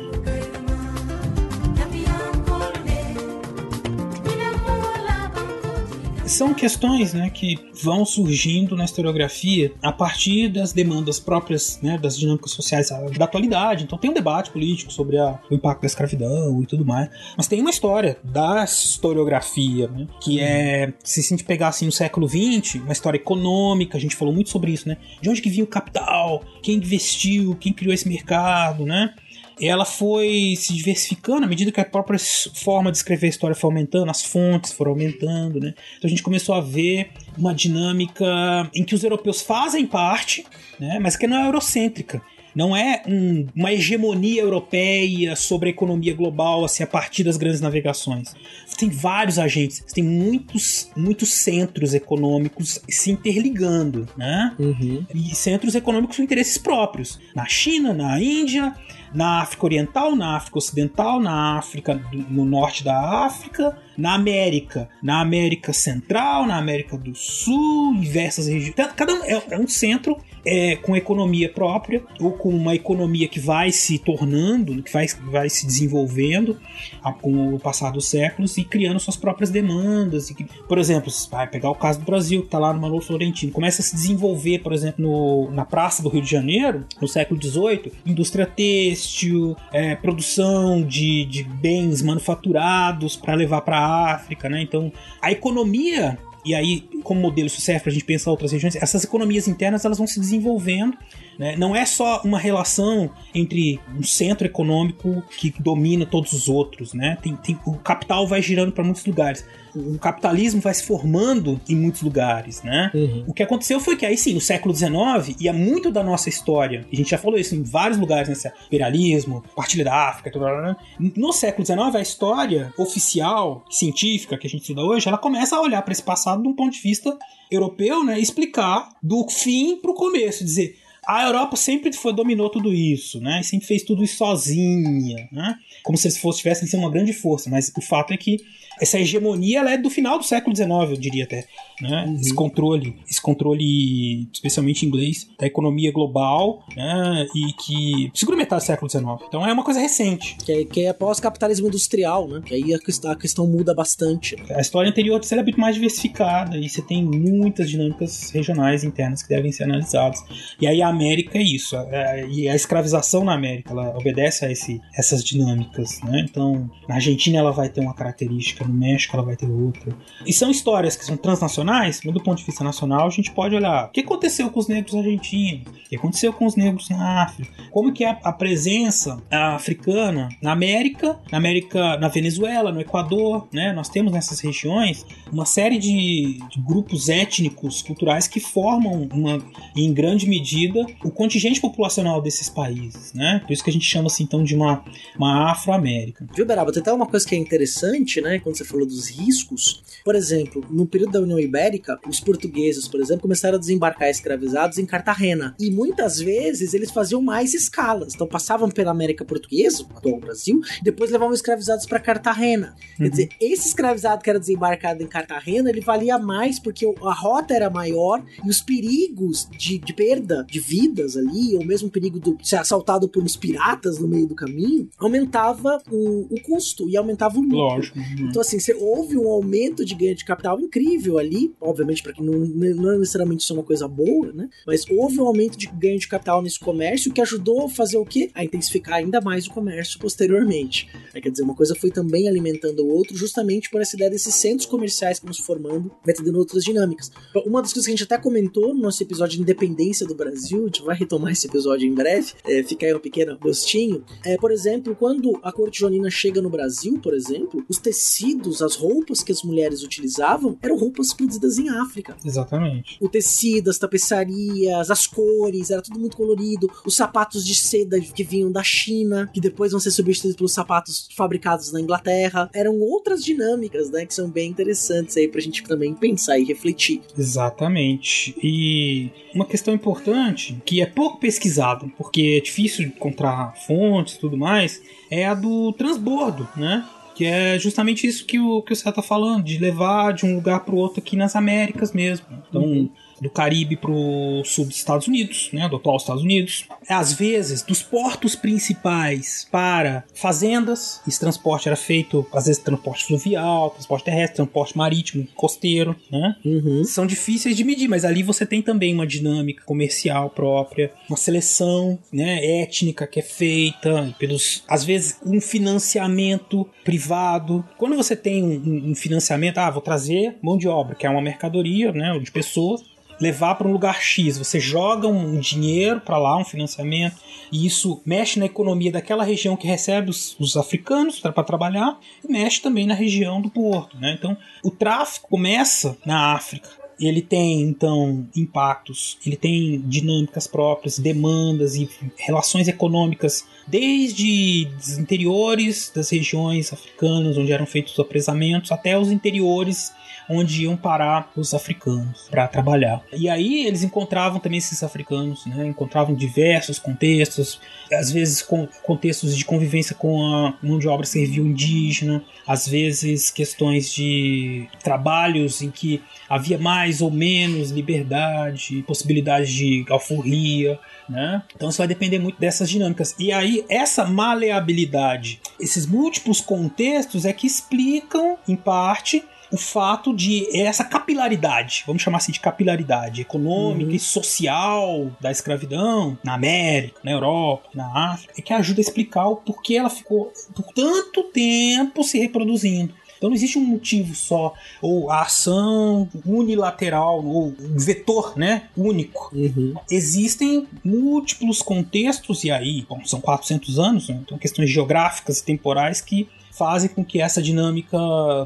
São questões né, que vão surgindo na historiografia a partir das demandas próprias né, das dinâmicas sociais da atualidade. Então tem um debate político sobre a, o impacto da escravidão e tudo mais. Mas tem uma história da historiografia, né, que é, se a gente pegar assim, no século XX, uma história econômica, a gente falou muito sobre isso, né? De onde que vinha o capital, quem investiu, quem criou esse mercado, né? Ela foi se diversificando à medida que a própria forma de escrever a história foi aumentando, as fontes foram aumentando, né? Então a gente começou a ver uma dinâmica em que os europeus fazem parte, né? Mas que não é eurocêntrica. Não é um, uma hegemonia europeia sobre a economia global assim, a partir das grandes navegações. Tem vários agentes, tem muitos, muitos centros econômicos se interligando, né? Uhum. E centros econômicos com interesses próprios. Na China, na Índia, na África Oriental, na África Ocidental, na África, do, no norte da África, na América, na América Central, na América do Sul, diversas regiões. Cada um é, é um centro é, com economia própria ou com uma economia que vai se tornando, que vai, vai se desenvolvendo a, com o passar dos séculos e criando suas próprias demandas. E, por exemplo, vai pegar o caso do Brasil, que está lá no Manolo Florentino, começa a se desenvolver, por exemplo, no, na Praça do Rio de Janeiro, no século XVIII, indústria têxtil, é, produção de, de bens manufaturados para levar para a África, né? Então, a economia e aí, como modelo isso serve para a gente pensar outras regiões, essas economias internas elas vão se desenvolvendo. Né? Não é só uma relação entre um centro econômico que domina todos os outros. Né? Tem, tem, o capital vai girando para muitos lugares. O capitalismo vai se formando em muitos lugares. Né? Uhum. O que aconteceu foi que aí sim, no século XIX, e é muito da nossa história, e a gente já falou isso em vários lugares, nesse imperialismo, partilha da África, tudo, né? no século XIX, a história oficial, científica que a gente estuda hoje, ela começa a olhar para esse passado de um ponto de vista europeu, né? explicar do fim para o começo, dizer a Europa sempre foi, dominou tudo isso, né? Sempre fez tudo isso sozinha, né? Como se eles fossem, tivessem ser uma grande força. Mas o fato é que essa hegemonia ela é do final do século XIX, eu diria até. Né? Uhum. Esse controle, esse controle, especialmente inglês, da economia global, né? E que segura metade do século XIX. Então é uma coisa recente. Que é, que é pós-capitalismo industrial, né? Que aí a questão, a questão muda bastante. A história anterior é muito mais diversificada e você tem muitas dinâmicas regionais internas que devem ser analisadas. E aí a América é isso. É, e a escravização na América, ela obedece a esse, essas dinâmicas, né? Então, na Argentina ela vai ter uma característica, no México ela vai ter outra. E são histórias que são transnacionais, mas do ponto de vista nacional a gente pode olhar o que aconteceu com os negros argentinos, o que aconteceu com os negros na África, como que é a presença africana na América, na América, na Venezuela, no Equador, né? Nós temos nessas regiões uma série de, de grupos étnicos, culturais que formam uma, em grande medida o contingente populacional desses países, né? Por isso que a gente chama assim então de uma, uma Afro-América. Viu, Beraba? Tem até uma coisa que é interessante, né? Quando você falou dos riscos. Por exemplo, no período da União Ibérica, os portugueses, por exemplo, começaram a desembarcar escravizados em Cartagena. E muitas vezes eles faziam mais escalas. Então passavam pela América Portuguesa, atual Brasil, e depois levavam escravizados para Cartagena. Uhum. Quer dizer, esse escravizado que era desembarcado em Cartagena, ele valia mais porque a rota era maior e os perigos de, de perda de vidas ali, ou mesmo o perigo de ser assaltado por uns piratas no meio do caminho, aumentava o, o custo e aumentava o lucro. Lógico. Então, assim, você houve um aumento de ganho de capital incrível ali, obviamente, para que não, não necessariamente isso é uma coisa boa, né? Mas houve um aumento de ganho de capital nesse comércio que ajudou a fazer o quê? A intensificar ainda mais o comércio posteriormente. É, quer dizer, uma coisa foi também alimentando o outro, justamente por essa ideia desses centros comerciais que vão se formando, vai tendo outras dinâmicas. Uma das coisas que a gente até comentou no nosso episódio de independência do Brasil, a gente vai retomar esse episódio em breve, é, fica aí um pequeno gostinho. É, por exemplo, quando a corte jonina chega no Brasil, por exemplo, os tecidos, as roupas que as mulheres utilizavam eram roupas produzidas em África. Exatamente. O tecido, as tapeçarias, as cores, era tudo muito colorido. Os sapatos de seda que vinham da China, que depois vão ser substituídos pelos sapatos fabricados na Inglaterra. Eram outras dinâmicas, né, que são bem interessantes aí pra gente também pensar e refletir. Exatamente. E uma questão importante, que é pouco pesquisado, porque é difícil encontrar fontes e tudo mais, é a do transbordo, né? Que é justamente isso que o, que o Cé tá falando, de levar de um lugar para o outro aqui nas Américas mesmo. Então, uhum do Caribe para o sul dos Estados Unidos, né, do atual Estados Unidos. Às vezes, dos portos principais para fazendas, esse transporte era feito, às vezes, transporte fluvial, transporte terrestre, transporte marítimo, costeiro, né? Uhum. São difíceis de medir, mas ali você tem também uma dinâmica comercial própria, uma seleção né, étnica que é feita, pelos, às vezes, um financiamento privado. Quando você tem um, um financiamento, ah, vou trazer mão de obra, que é uma mercadoria, né, de pessoas, levar para um lugar X. Você joga um dinheiro para lá, um financiamento, e isso mexe na economia daquela região que recebe os, os africanos para trabalhar e mexe também na região do porto. Né? Então, o tráfico começa na África. Ele tem, então, impactos, ele tem dinâmicas próprias, demandas e relações econômicas, desde os interiores das regiões africanas, onde eram feitos os apresamentos, até os interiores onde iam parar os africanos para trabalhar. E aí eles encontravam também esses africanos, né? encontravam diversos contextos, às vezes com contextos de convivência com a mão de obra servil indígena, às vezes questões de trabalhos em que havia mais ou menos liberdade, possibilidade de alforria. Né? Então isso vai depender muito dessas dinâmicas. E aí, essa maleabilidade, esses múltiplos contextos é que explicam, em parte, o fato de essa capilaridade, vamos chamar assim de capilaridade econômica uhum. e social da escravidão na América, na Europa, na África, é que ajuda a explicar o porquê ela ficou por tanto tempo se reproduzindo. Então não existe um motivo só, ou a ação unilateral, ou um vetor né, único. Uhum. Existem múltiplos contextos, e aí, bom, são 400 anos, né, então questões geográficas e temporais que fazem com que essa dinâmica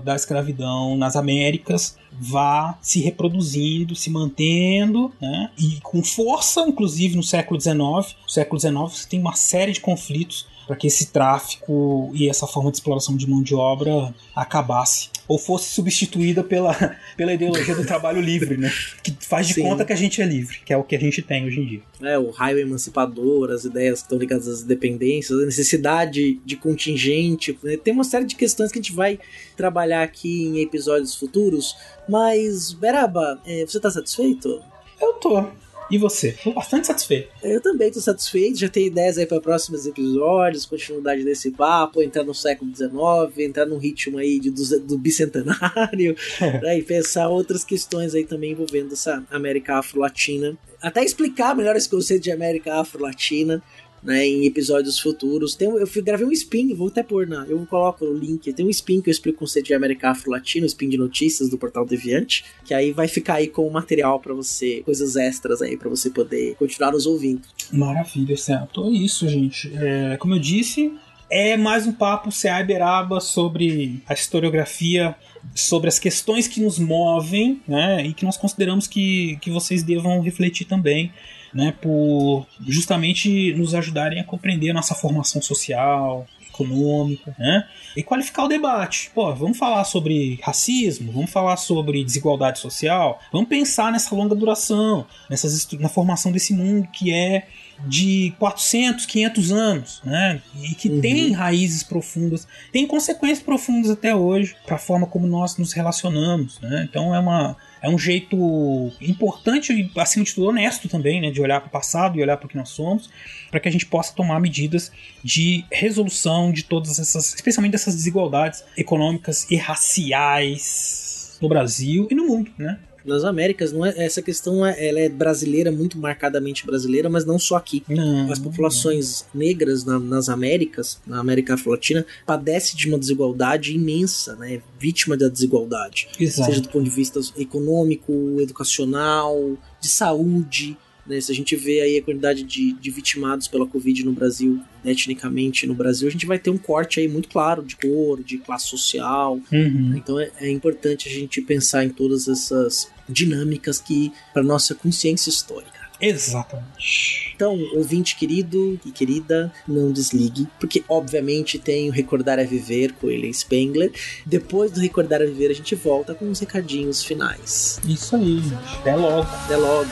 da escravidão nas Américas vá se reproduzindo, se mantendo, né? e com força, inclusive no século XIX. No século XIX você tem uma série de conflitos para que esse tráfico e essa forma de exploração de mão de obra acabasse ou fosse substituída pela, *laughs* pela ideologia do trabalho livre, né? Que faz de Sim. conta que a gente é livre, que é o que a gente tem hoje em dia. É, o raio emancipador, as ideias que estão ligadas às dependências, a necessidade de contingente. né? Tem uma série de questões que a gente vai trabalhar aqui em episódios futuros. Mas, Beraba, é, você tá satisfeito? Eu tô. E você? Tô bastante satisfeito. Eu também tô satisfeito, já tenho ideias aí para próximos episódios, continuidade desse papo, entrar no século XIX, entrar num ritmo aí de, do, do bicentenário, *laughs* né, e pensar outras questões aí também envolvendo essa América Afro-Latina. Até explicar melhor esse conceito de América Afro-Latina. Né, em episódios futuros. Tem, eu gravei um spin, vou até pôr na. Eu coloco o link. Tem um spin que eu explico o conceito de América Afro-Latina, spin de notícias do portal Deviante. Que aí vai ficar aí com material para você, coisas extras aí para você poder continuar nos ouvindo. Maravilha, certo. É isso, gente. É, como eu disse, é mais um papo CA Iberaba sobre a historiografia, sobre as questões que nos movem, né? E que nós consideramos que, que vocês devam refletir também. Né, por justamente nos ajudarem a compreender a nossa formação social, econômica, né? E qualificar o debate. Pô, vamos falar sobre racismo, vamos falar sobre desigualdade social, vamos pensar nessa longa duração, nessas na formação desse mundo que é de 400, 500 anos, né? E que tem raízes profundas, tem consequências profundas até hoje para a forma como nós nos relacionamos, né? Então é uma é um jeito importante e acima de tudo honesto também, né, de olhar para o passado e olhar para o que nós somos, para que a gente possa tomar medidas de resolução de todas essas, especialmente dessas desigualdades econômicas e raciais no Brasil e no mundo, né? nas Américas, não é, essa questão é, ela é brasileira, muito marcadamente brasileira, mas não só aqui. Não. As populações negras na- nas Américas, na América Afro-Latina, padecem de uma desigualdade imensa, né? Vítima da desigualdade. Exato. Seja do ponto de vista econômico, educacional, de saúde. Né? Se a gente vê aí a quantidade de, de vitimados pela Covid no Brasil, etnicamente no Brasil, a gente vai ter um corte aí muito claro de cor, de classe social, Uhum. então é, é importante a gente pensar em todas essas dinâmicas que para nossa consciência histórica. Exatamente. Então, ouvinte querido e querida, não desligue, porque obviamente tem o Recordar é Viver com ele Spengler. Depois do Recordar é Viver, a gente volta com os recadinhos finais. Isso aí, gente. Até logo. Até logo.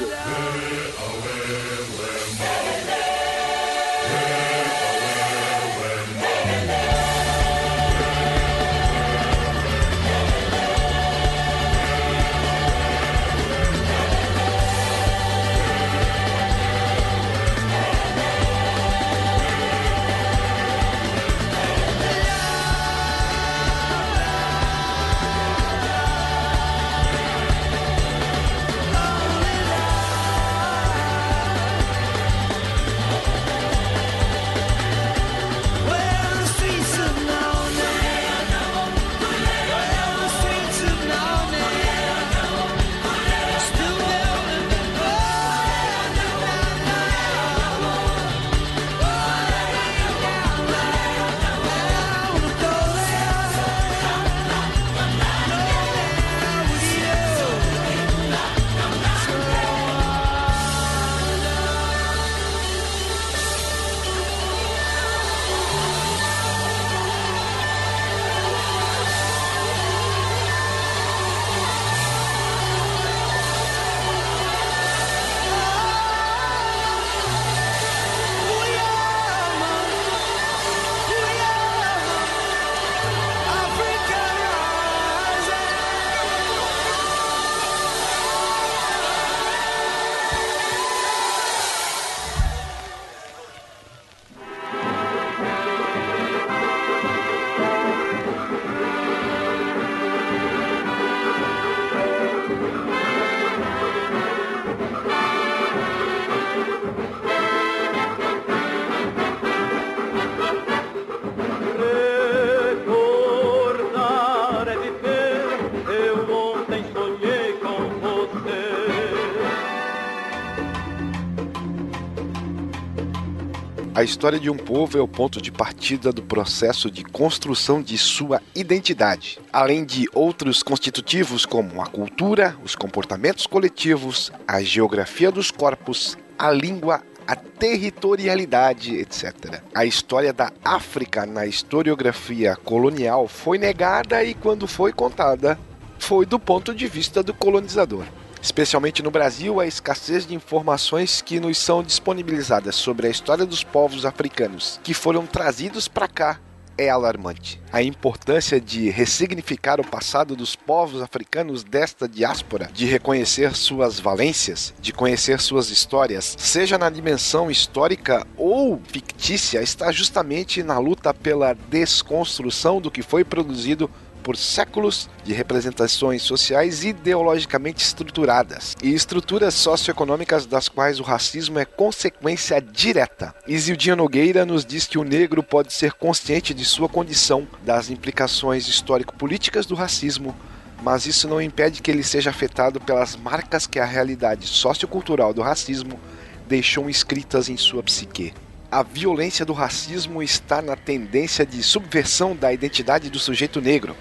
A história de um povo é o ponto de partida do processo de construção de sua identidade, além de outros constitutivos como a cultura, os comportamentos coletivos, a geografia dos corpos, a língua, a territorialidade, etc. A história da África na historiografia colonial foi negada e, quando foi contada, foi do ponto de vista do colonizador. Especialmente no Brasil, a escassez de informações que nos são disponibilizadas sobre a história dos povos africanos que foram trazidos para cá é alarmante. A importância de ressignificar o passado dos povos africanos desta diáspora, de reconhecer suas valências, de conhecer suas histórias, seja na dimensão histórica ou fictícia, está justamente na luta pela desconstrução do que foi produzido por séculos de representações sociais ideologicamente estruturadas e estruturas socioeconômicas das quais o racismo é consequência direta. Isildinha Nogueira nos diz que o negro pode ser consciente de sua condição, das implicações histórico-políticas do racismo, mas isso não impede que ele seja afetado pelas marcas que a realidade sociocultural do racismo deixou escritas em sua psique. A violência do racismo está na tendência de subversão da identidade do sujeito negro,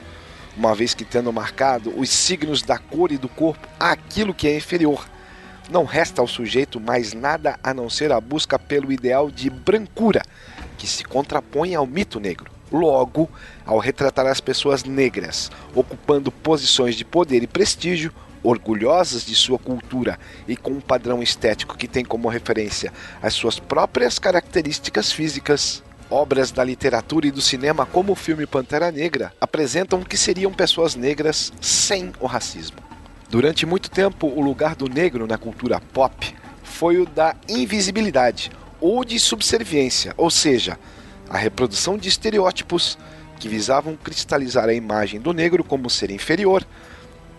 uma vez que tendo marcado os signos da cor e do corpo aquilo que é inferior. Não resta ao sujeito mais nada a não ser a busca pelo ideal de brancura, que se contrapõe ao mito negro. Logo, ao retratar as pessoas negras ocupando posições de poder e prestígio, orgulhosas de sua cultura e com um padrão estético que tem como referência as suas próprias características físicas, Obras da literatura e do cinema, como o filme Pantera Negra, apresentam que seriam pessoas negras sem o racismo. Durante muito tempo, o lugar do negro na cultura pop foi o da invisibilidade ou de subserviência, ou seja, a reprodução de estereótipos que visavam cristalizar a imagem do negro como ser inferior,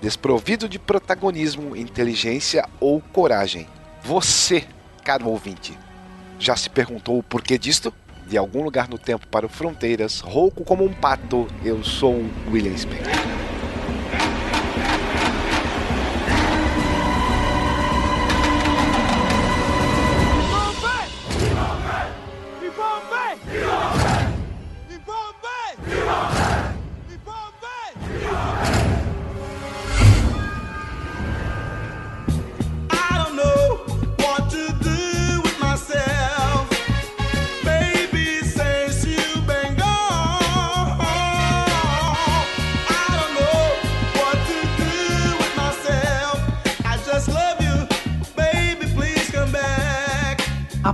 desprovido de protagonismo, inteligência ou coragem. Você, caro ouvinte, já se perguntou o porquê disto? De algum lugar no tempo para o Fronteiras, rouco como um pato, eu sou William Spengler.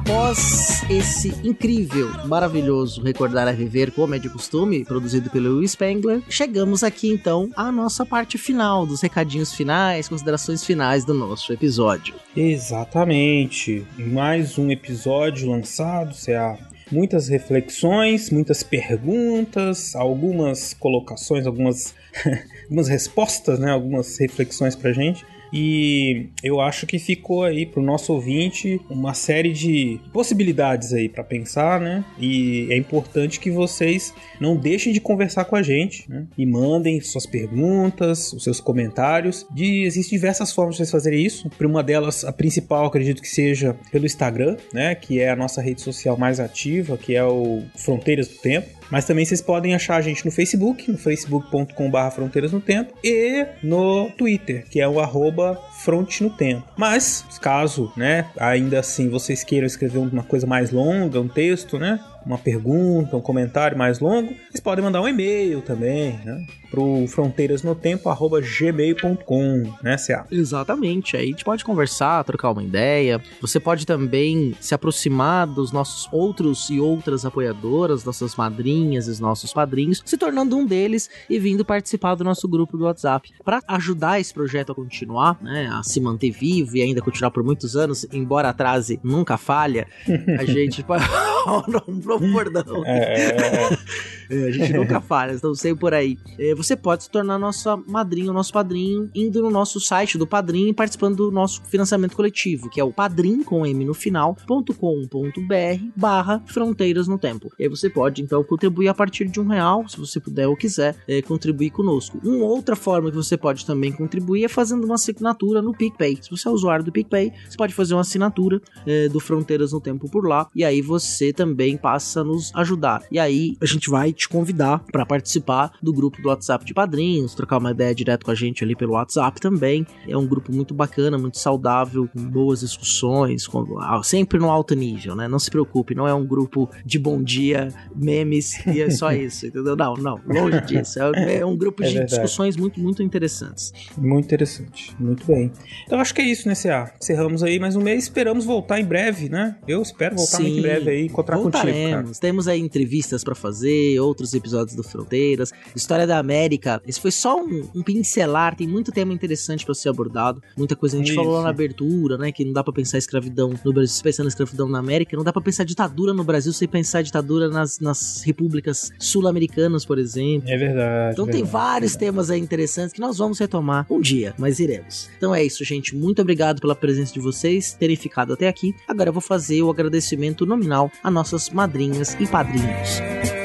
Após esse incrível, maravilhoso Recordar a Viver como é de costume, produzido pelo Will Spengler, chegamos aqui então à nossa parte final, dos recadinhos finais, considerações finais do nosso episódio. Exatamente. Mais um episódio lançado, CA muitas reflexões, muitas perguntas, algumas colocações, algumas, *laughs* algumas respostas, né? Algumas reflexões pra gente. E eu acho que ficou aí pro nosso ouvinte uma série de possibilidades aí para pensar, né? E é importante que vocês não deixem de conversar com a gente, né? E mandem suas perguntas, os seus comentários. De, existem diversas formas de vocês fazerem isso. Uma delas, a principal, acredito que seja pelo Instagram, né? Que é a nossa rede social mais ativa, que é o Fronteiras do Tempo. Mas também vocês podem achar a gente no Facebook, no facebook.com.br Fronteiras no Tempo, e no Twitter, que é o arroba Fronte no Tempo. Mas, caso, né, ainda assim vocês queiram escrever uma coisa mais longa, um texto, né, uma pergunta, um comentário mais longo, vocês podem mandar um e-mail também, né? Pro fronteirasnotempo@gmail.com, né, CA? Exatamente. Aí a gente pode conversar, trocar uma ideia. Você pode também se aproximar dos nossos outros e outras apoiadoras, nossas madrinhas e nossos padrinhos, se tornando um deles e vindo participar do nosso grupo do WhatsApp para ajudar esse projeto a continuar, né, a se manter vivo e ainda continuar por muitos anos, embora atrase nunca falha. A *laughs* gente pode um bordão. É, é, é. É, a gente nunca *laughs* falha, estamos sempre por aí. É, você pode se tornar nossa madrinha, nosso padrinho, indo no nosso site do Padrinho e participando do nosso financiamento coletivo, que é o padrim com M no final.com.br barra fronteiras no tempo. E aí você pode, então, contribuir a partir de um real, se você puder ou quiser, é, contribuir conosco. Uma outra forma que você pode também contribuir é fazendo uma assinatura no PicPay. Se você é usuário do PicPay, você pode fazer uma assinatura é, do Fronteiras no Tempo por lá, e aí você também passa a nos ajudar. E aí a gente vai te convidar para participar do grupo do WhatsApp de padrinhos, trocar uma ideia direto com a gente ali pelo WhatsApp também. É um grupo muito bacana, muito saudável, com boas discussões, com, ah, sempre no alto nível, né? Não se preocupe, não é um grupo de bom dia, memes e é só *laughs* isso, entendeu? Não, não, longe disso. É, é um grupo *laughs* É de discussões muito, muito interessantes. Muito interessante, muito bem. Então acho que é isso, né, CA? Encerramos aí mais um mês, esperamos voltar em breve, né? Eu espero voltar muito em breve aí, encontrar contigo, cara. Voltaremos. Temos aí entrevistas pra fazer, outros episódios do Fronteiras, História da América. Esse foi só um, um pincelar, tem muito tema interessante pra ser abordado. Muita coisa a gente Isso. falou lá na abertura, né? Que não dá pra pensar escravidão no Brasil sem pensar na escravidão na América, não dá pra pensar ditadura no Brasil sem pensar ditadura nas, nas repúblicas sul-americanas, por exemplo. É verdade. Então tem verdade, vários temas aí interessantes que nós vamos retomar um dia, mas iremos. Então é isso, gente. Muito obrigado pela presença de vocês, terem ficado até aqui. Agora eu vou fazer o agradecimento nominal a nossas madrinhas e padrinhos.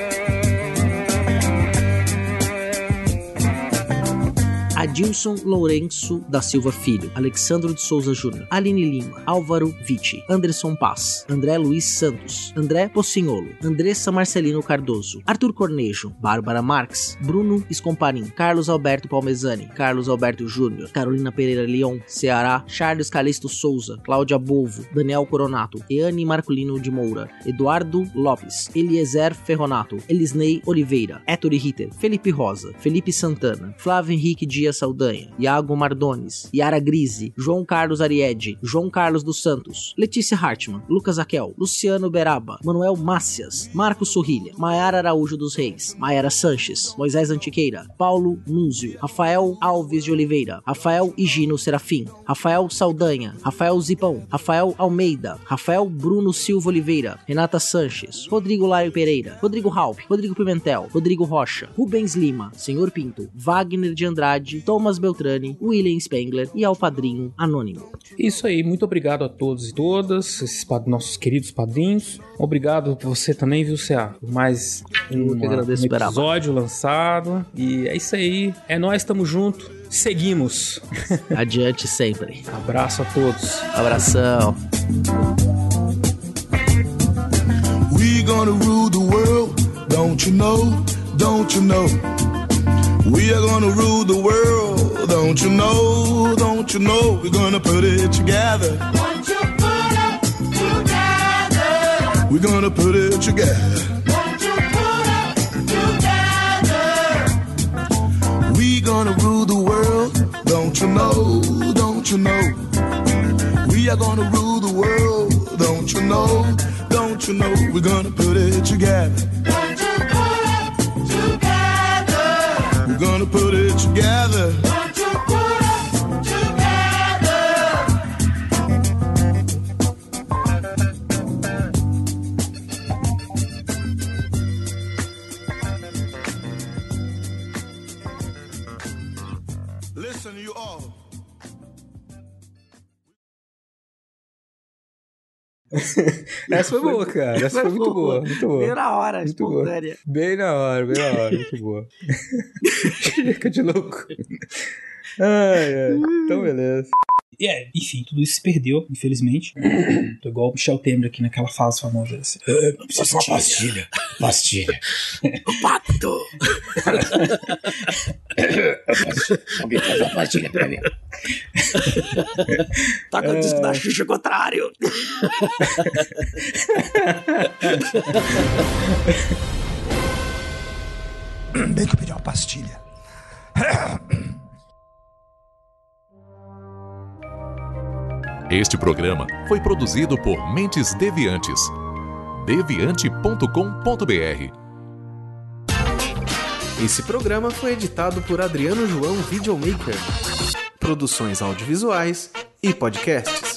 Adilson Lourenço da Silva Filho, Alexandro de Souza Júnior, Aline Lima, Álvaro Vitti, Anderson Paz, André Luiz Santos, André Pocinholo, Andressa Marcelino Cardoso, Arthur Cornejo, Bárbara Marques, Bruno Escomparim, Carlos Alberto Palmezani, Carlos Alberto Júnior, Carolina Pereira Leon, Ceará, Charles Calisto Souza, Cláudia Bolvo, Daniel Coronato, Eane Marculino de Moura, Eduardo Lopes, Eliezer Ferronato, Elisnei Oliveira, Ettore Ritter, Felipe Rosa, Felipe Santana, Flávio Henrique Dias Saldanha, Iago Mardones, Yara Grise, João Carlos Ariede, João Carlos dos Santos, Letícia Hartmann, Lucas Aquel, Luciano Beraba, Manuel Mácias, Marcos Sorrilha, Maiara Araújo dos Reis, Maiara Sanches, Moisés Antiqueira, Paulo Núnzio, Rafael Alves de Oliveira, Rafael Higino Serafim, Rafael Saldanha, Rafael Zipão, Rafael Almeida, Rafael Bruno Silva Oliveira, Renata Sanches, Rodrigo Lário Pereira, Rodrigo Halp, Rodrigo Pimentel, Rodrigo Rocha, Rubens Lima, Senhor Pinto, Wagner de Andrade, Thomas Beltrani, William Spengler e ao padrinho Anônimo. Isso aí, muito obrigado a todos e todas, esses nossos queridos padrinhos. Obrigado a você também, viu, CA, por mais um Beraba. episódio lançado. E é isso aí, é nós, tamo junto, seguimos. *laughs* Adiante sempre. Abraço a todos. Abração. We gonna rule the world, don't you know? Don't you know? We are gonna rule the world, don't you know? Don't you know? We're gonna put it together. Won't you put it together? We're gonna put it together. Won't you put it together? We gonna rule the world, don't you know? Don't you know? We are gonna rule the world, don't you know? Don't you know? We're gonna put it together. Together. *laughs* Essa foi boa, cara. Essa foi muito boa, muito boa. Bem na hora, Muito boa. espontânea. Bem na hora, bem na hora, muito boa. *laughs* *laughs* Chega de louco. Ai, ai. Então, beleza. E é, enfim, tudo isso se perdeu, infelizmente. *coughs* Tô igual o Michel Temer aqui naquela fase famosa. Assim. "Ah, Preciso de uma pastilha. Pastilha. *laughs* Pacto! Alguém faz uma pastilha pra mim. Tá com o disco da Xuxa contrário. Bem que eu pedi uma pastilha. Este programa foi produzido por Mentes Deviantes. deviante.com.br Esse programa foi editado por Adriano João Videomaker. Produções audiovisuais e podcasts.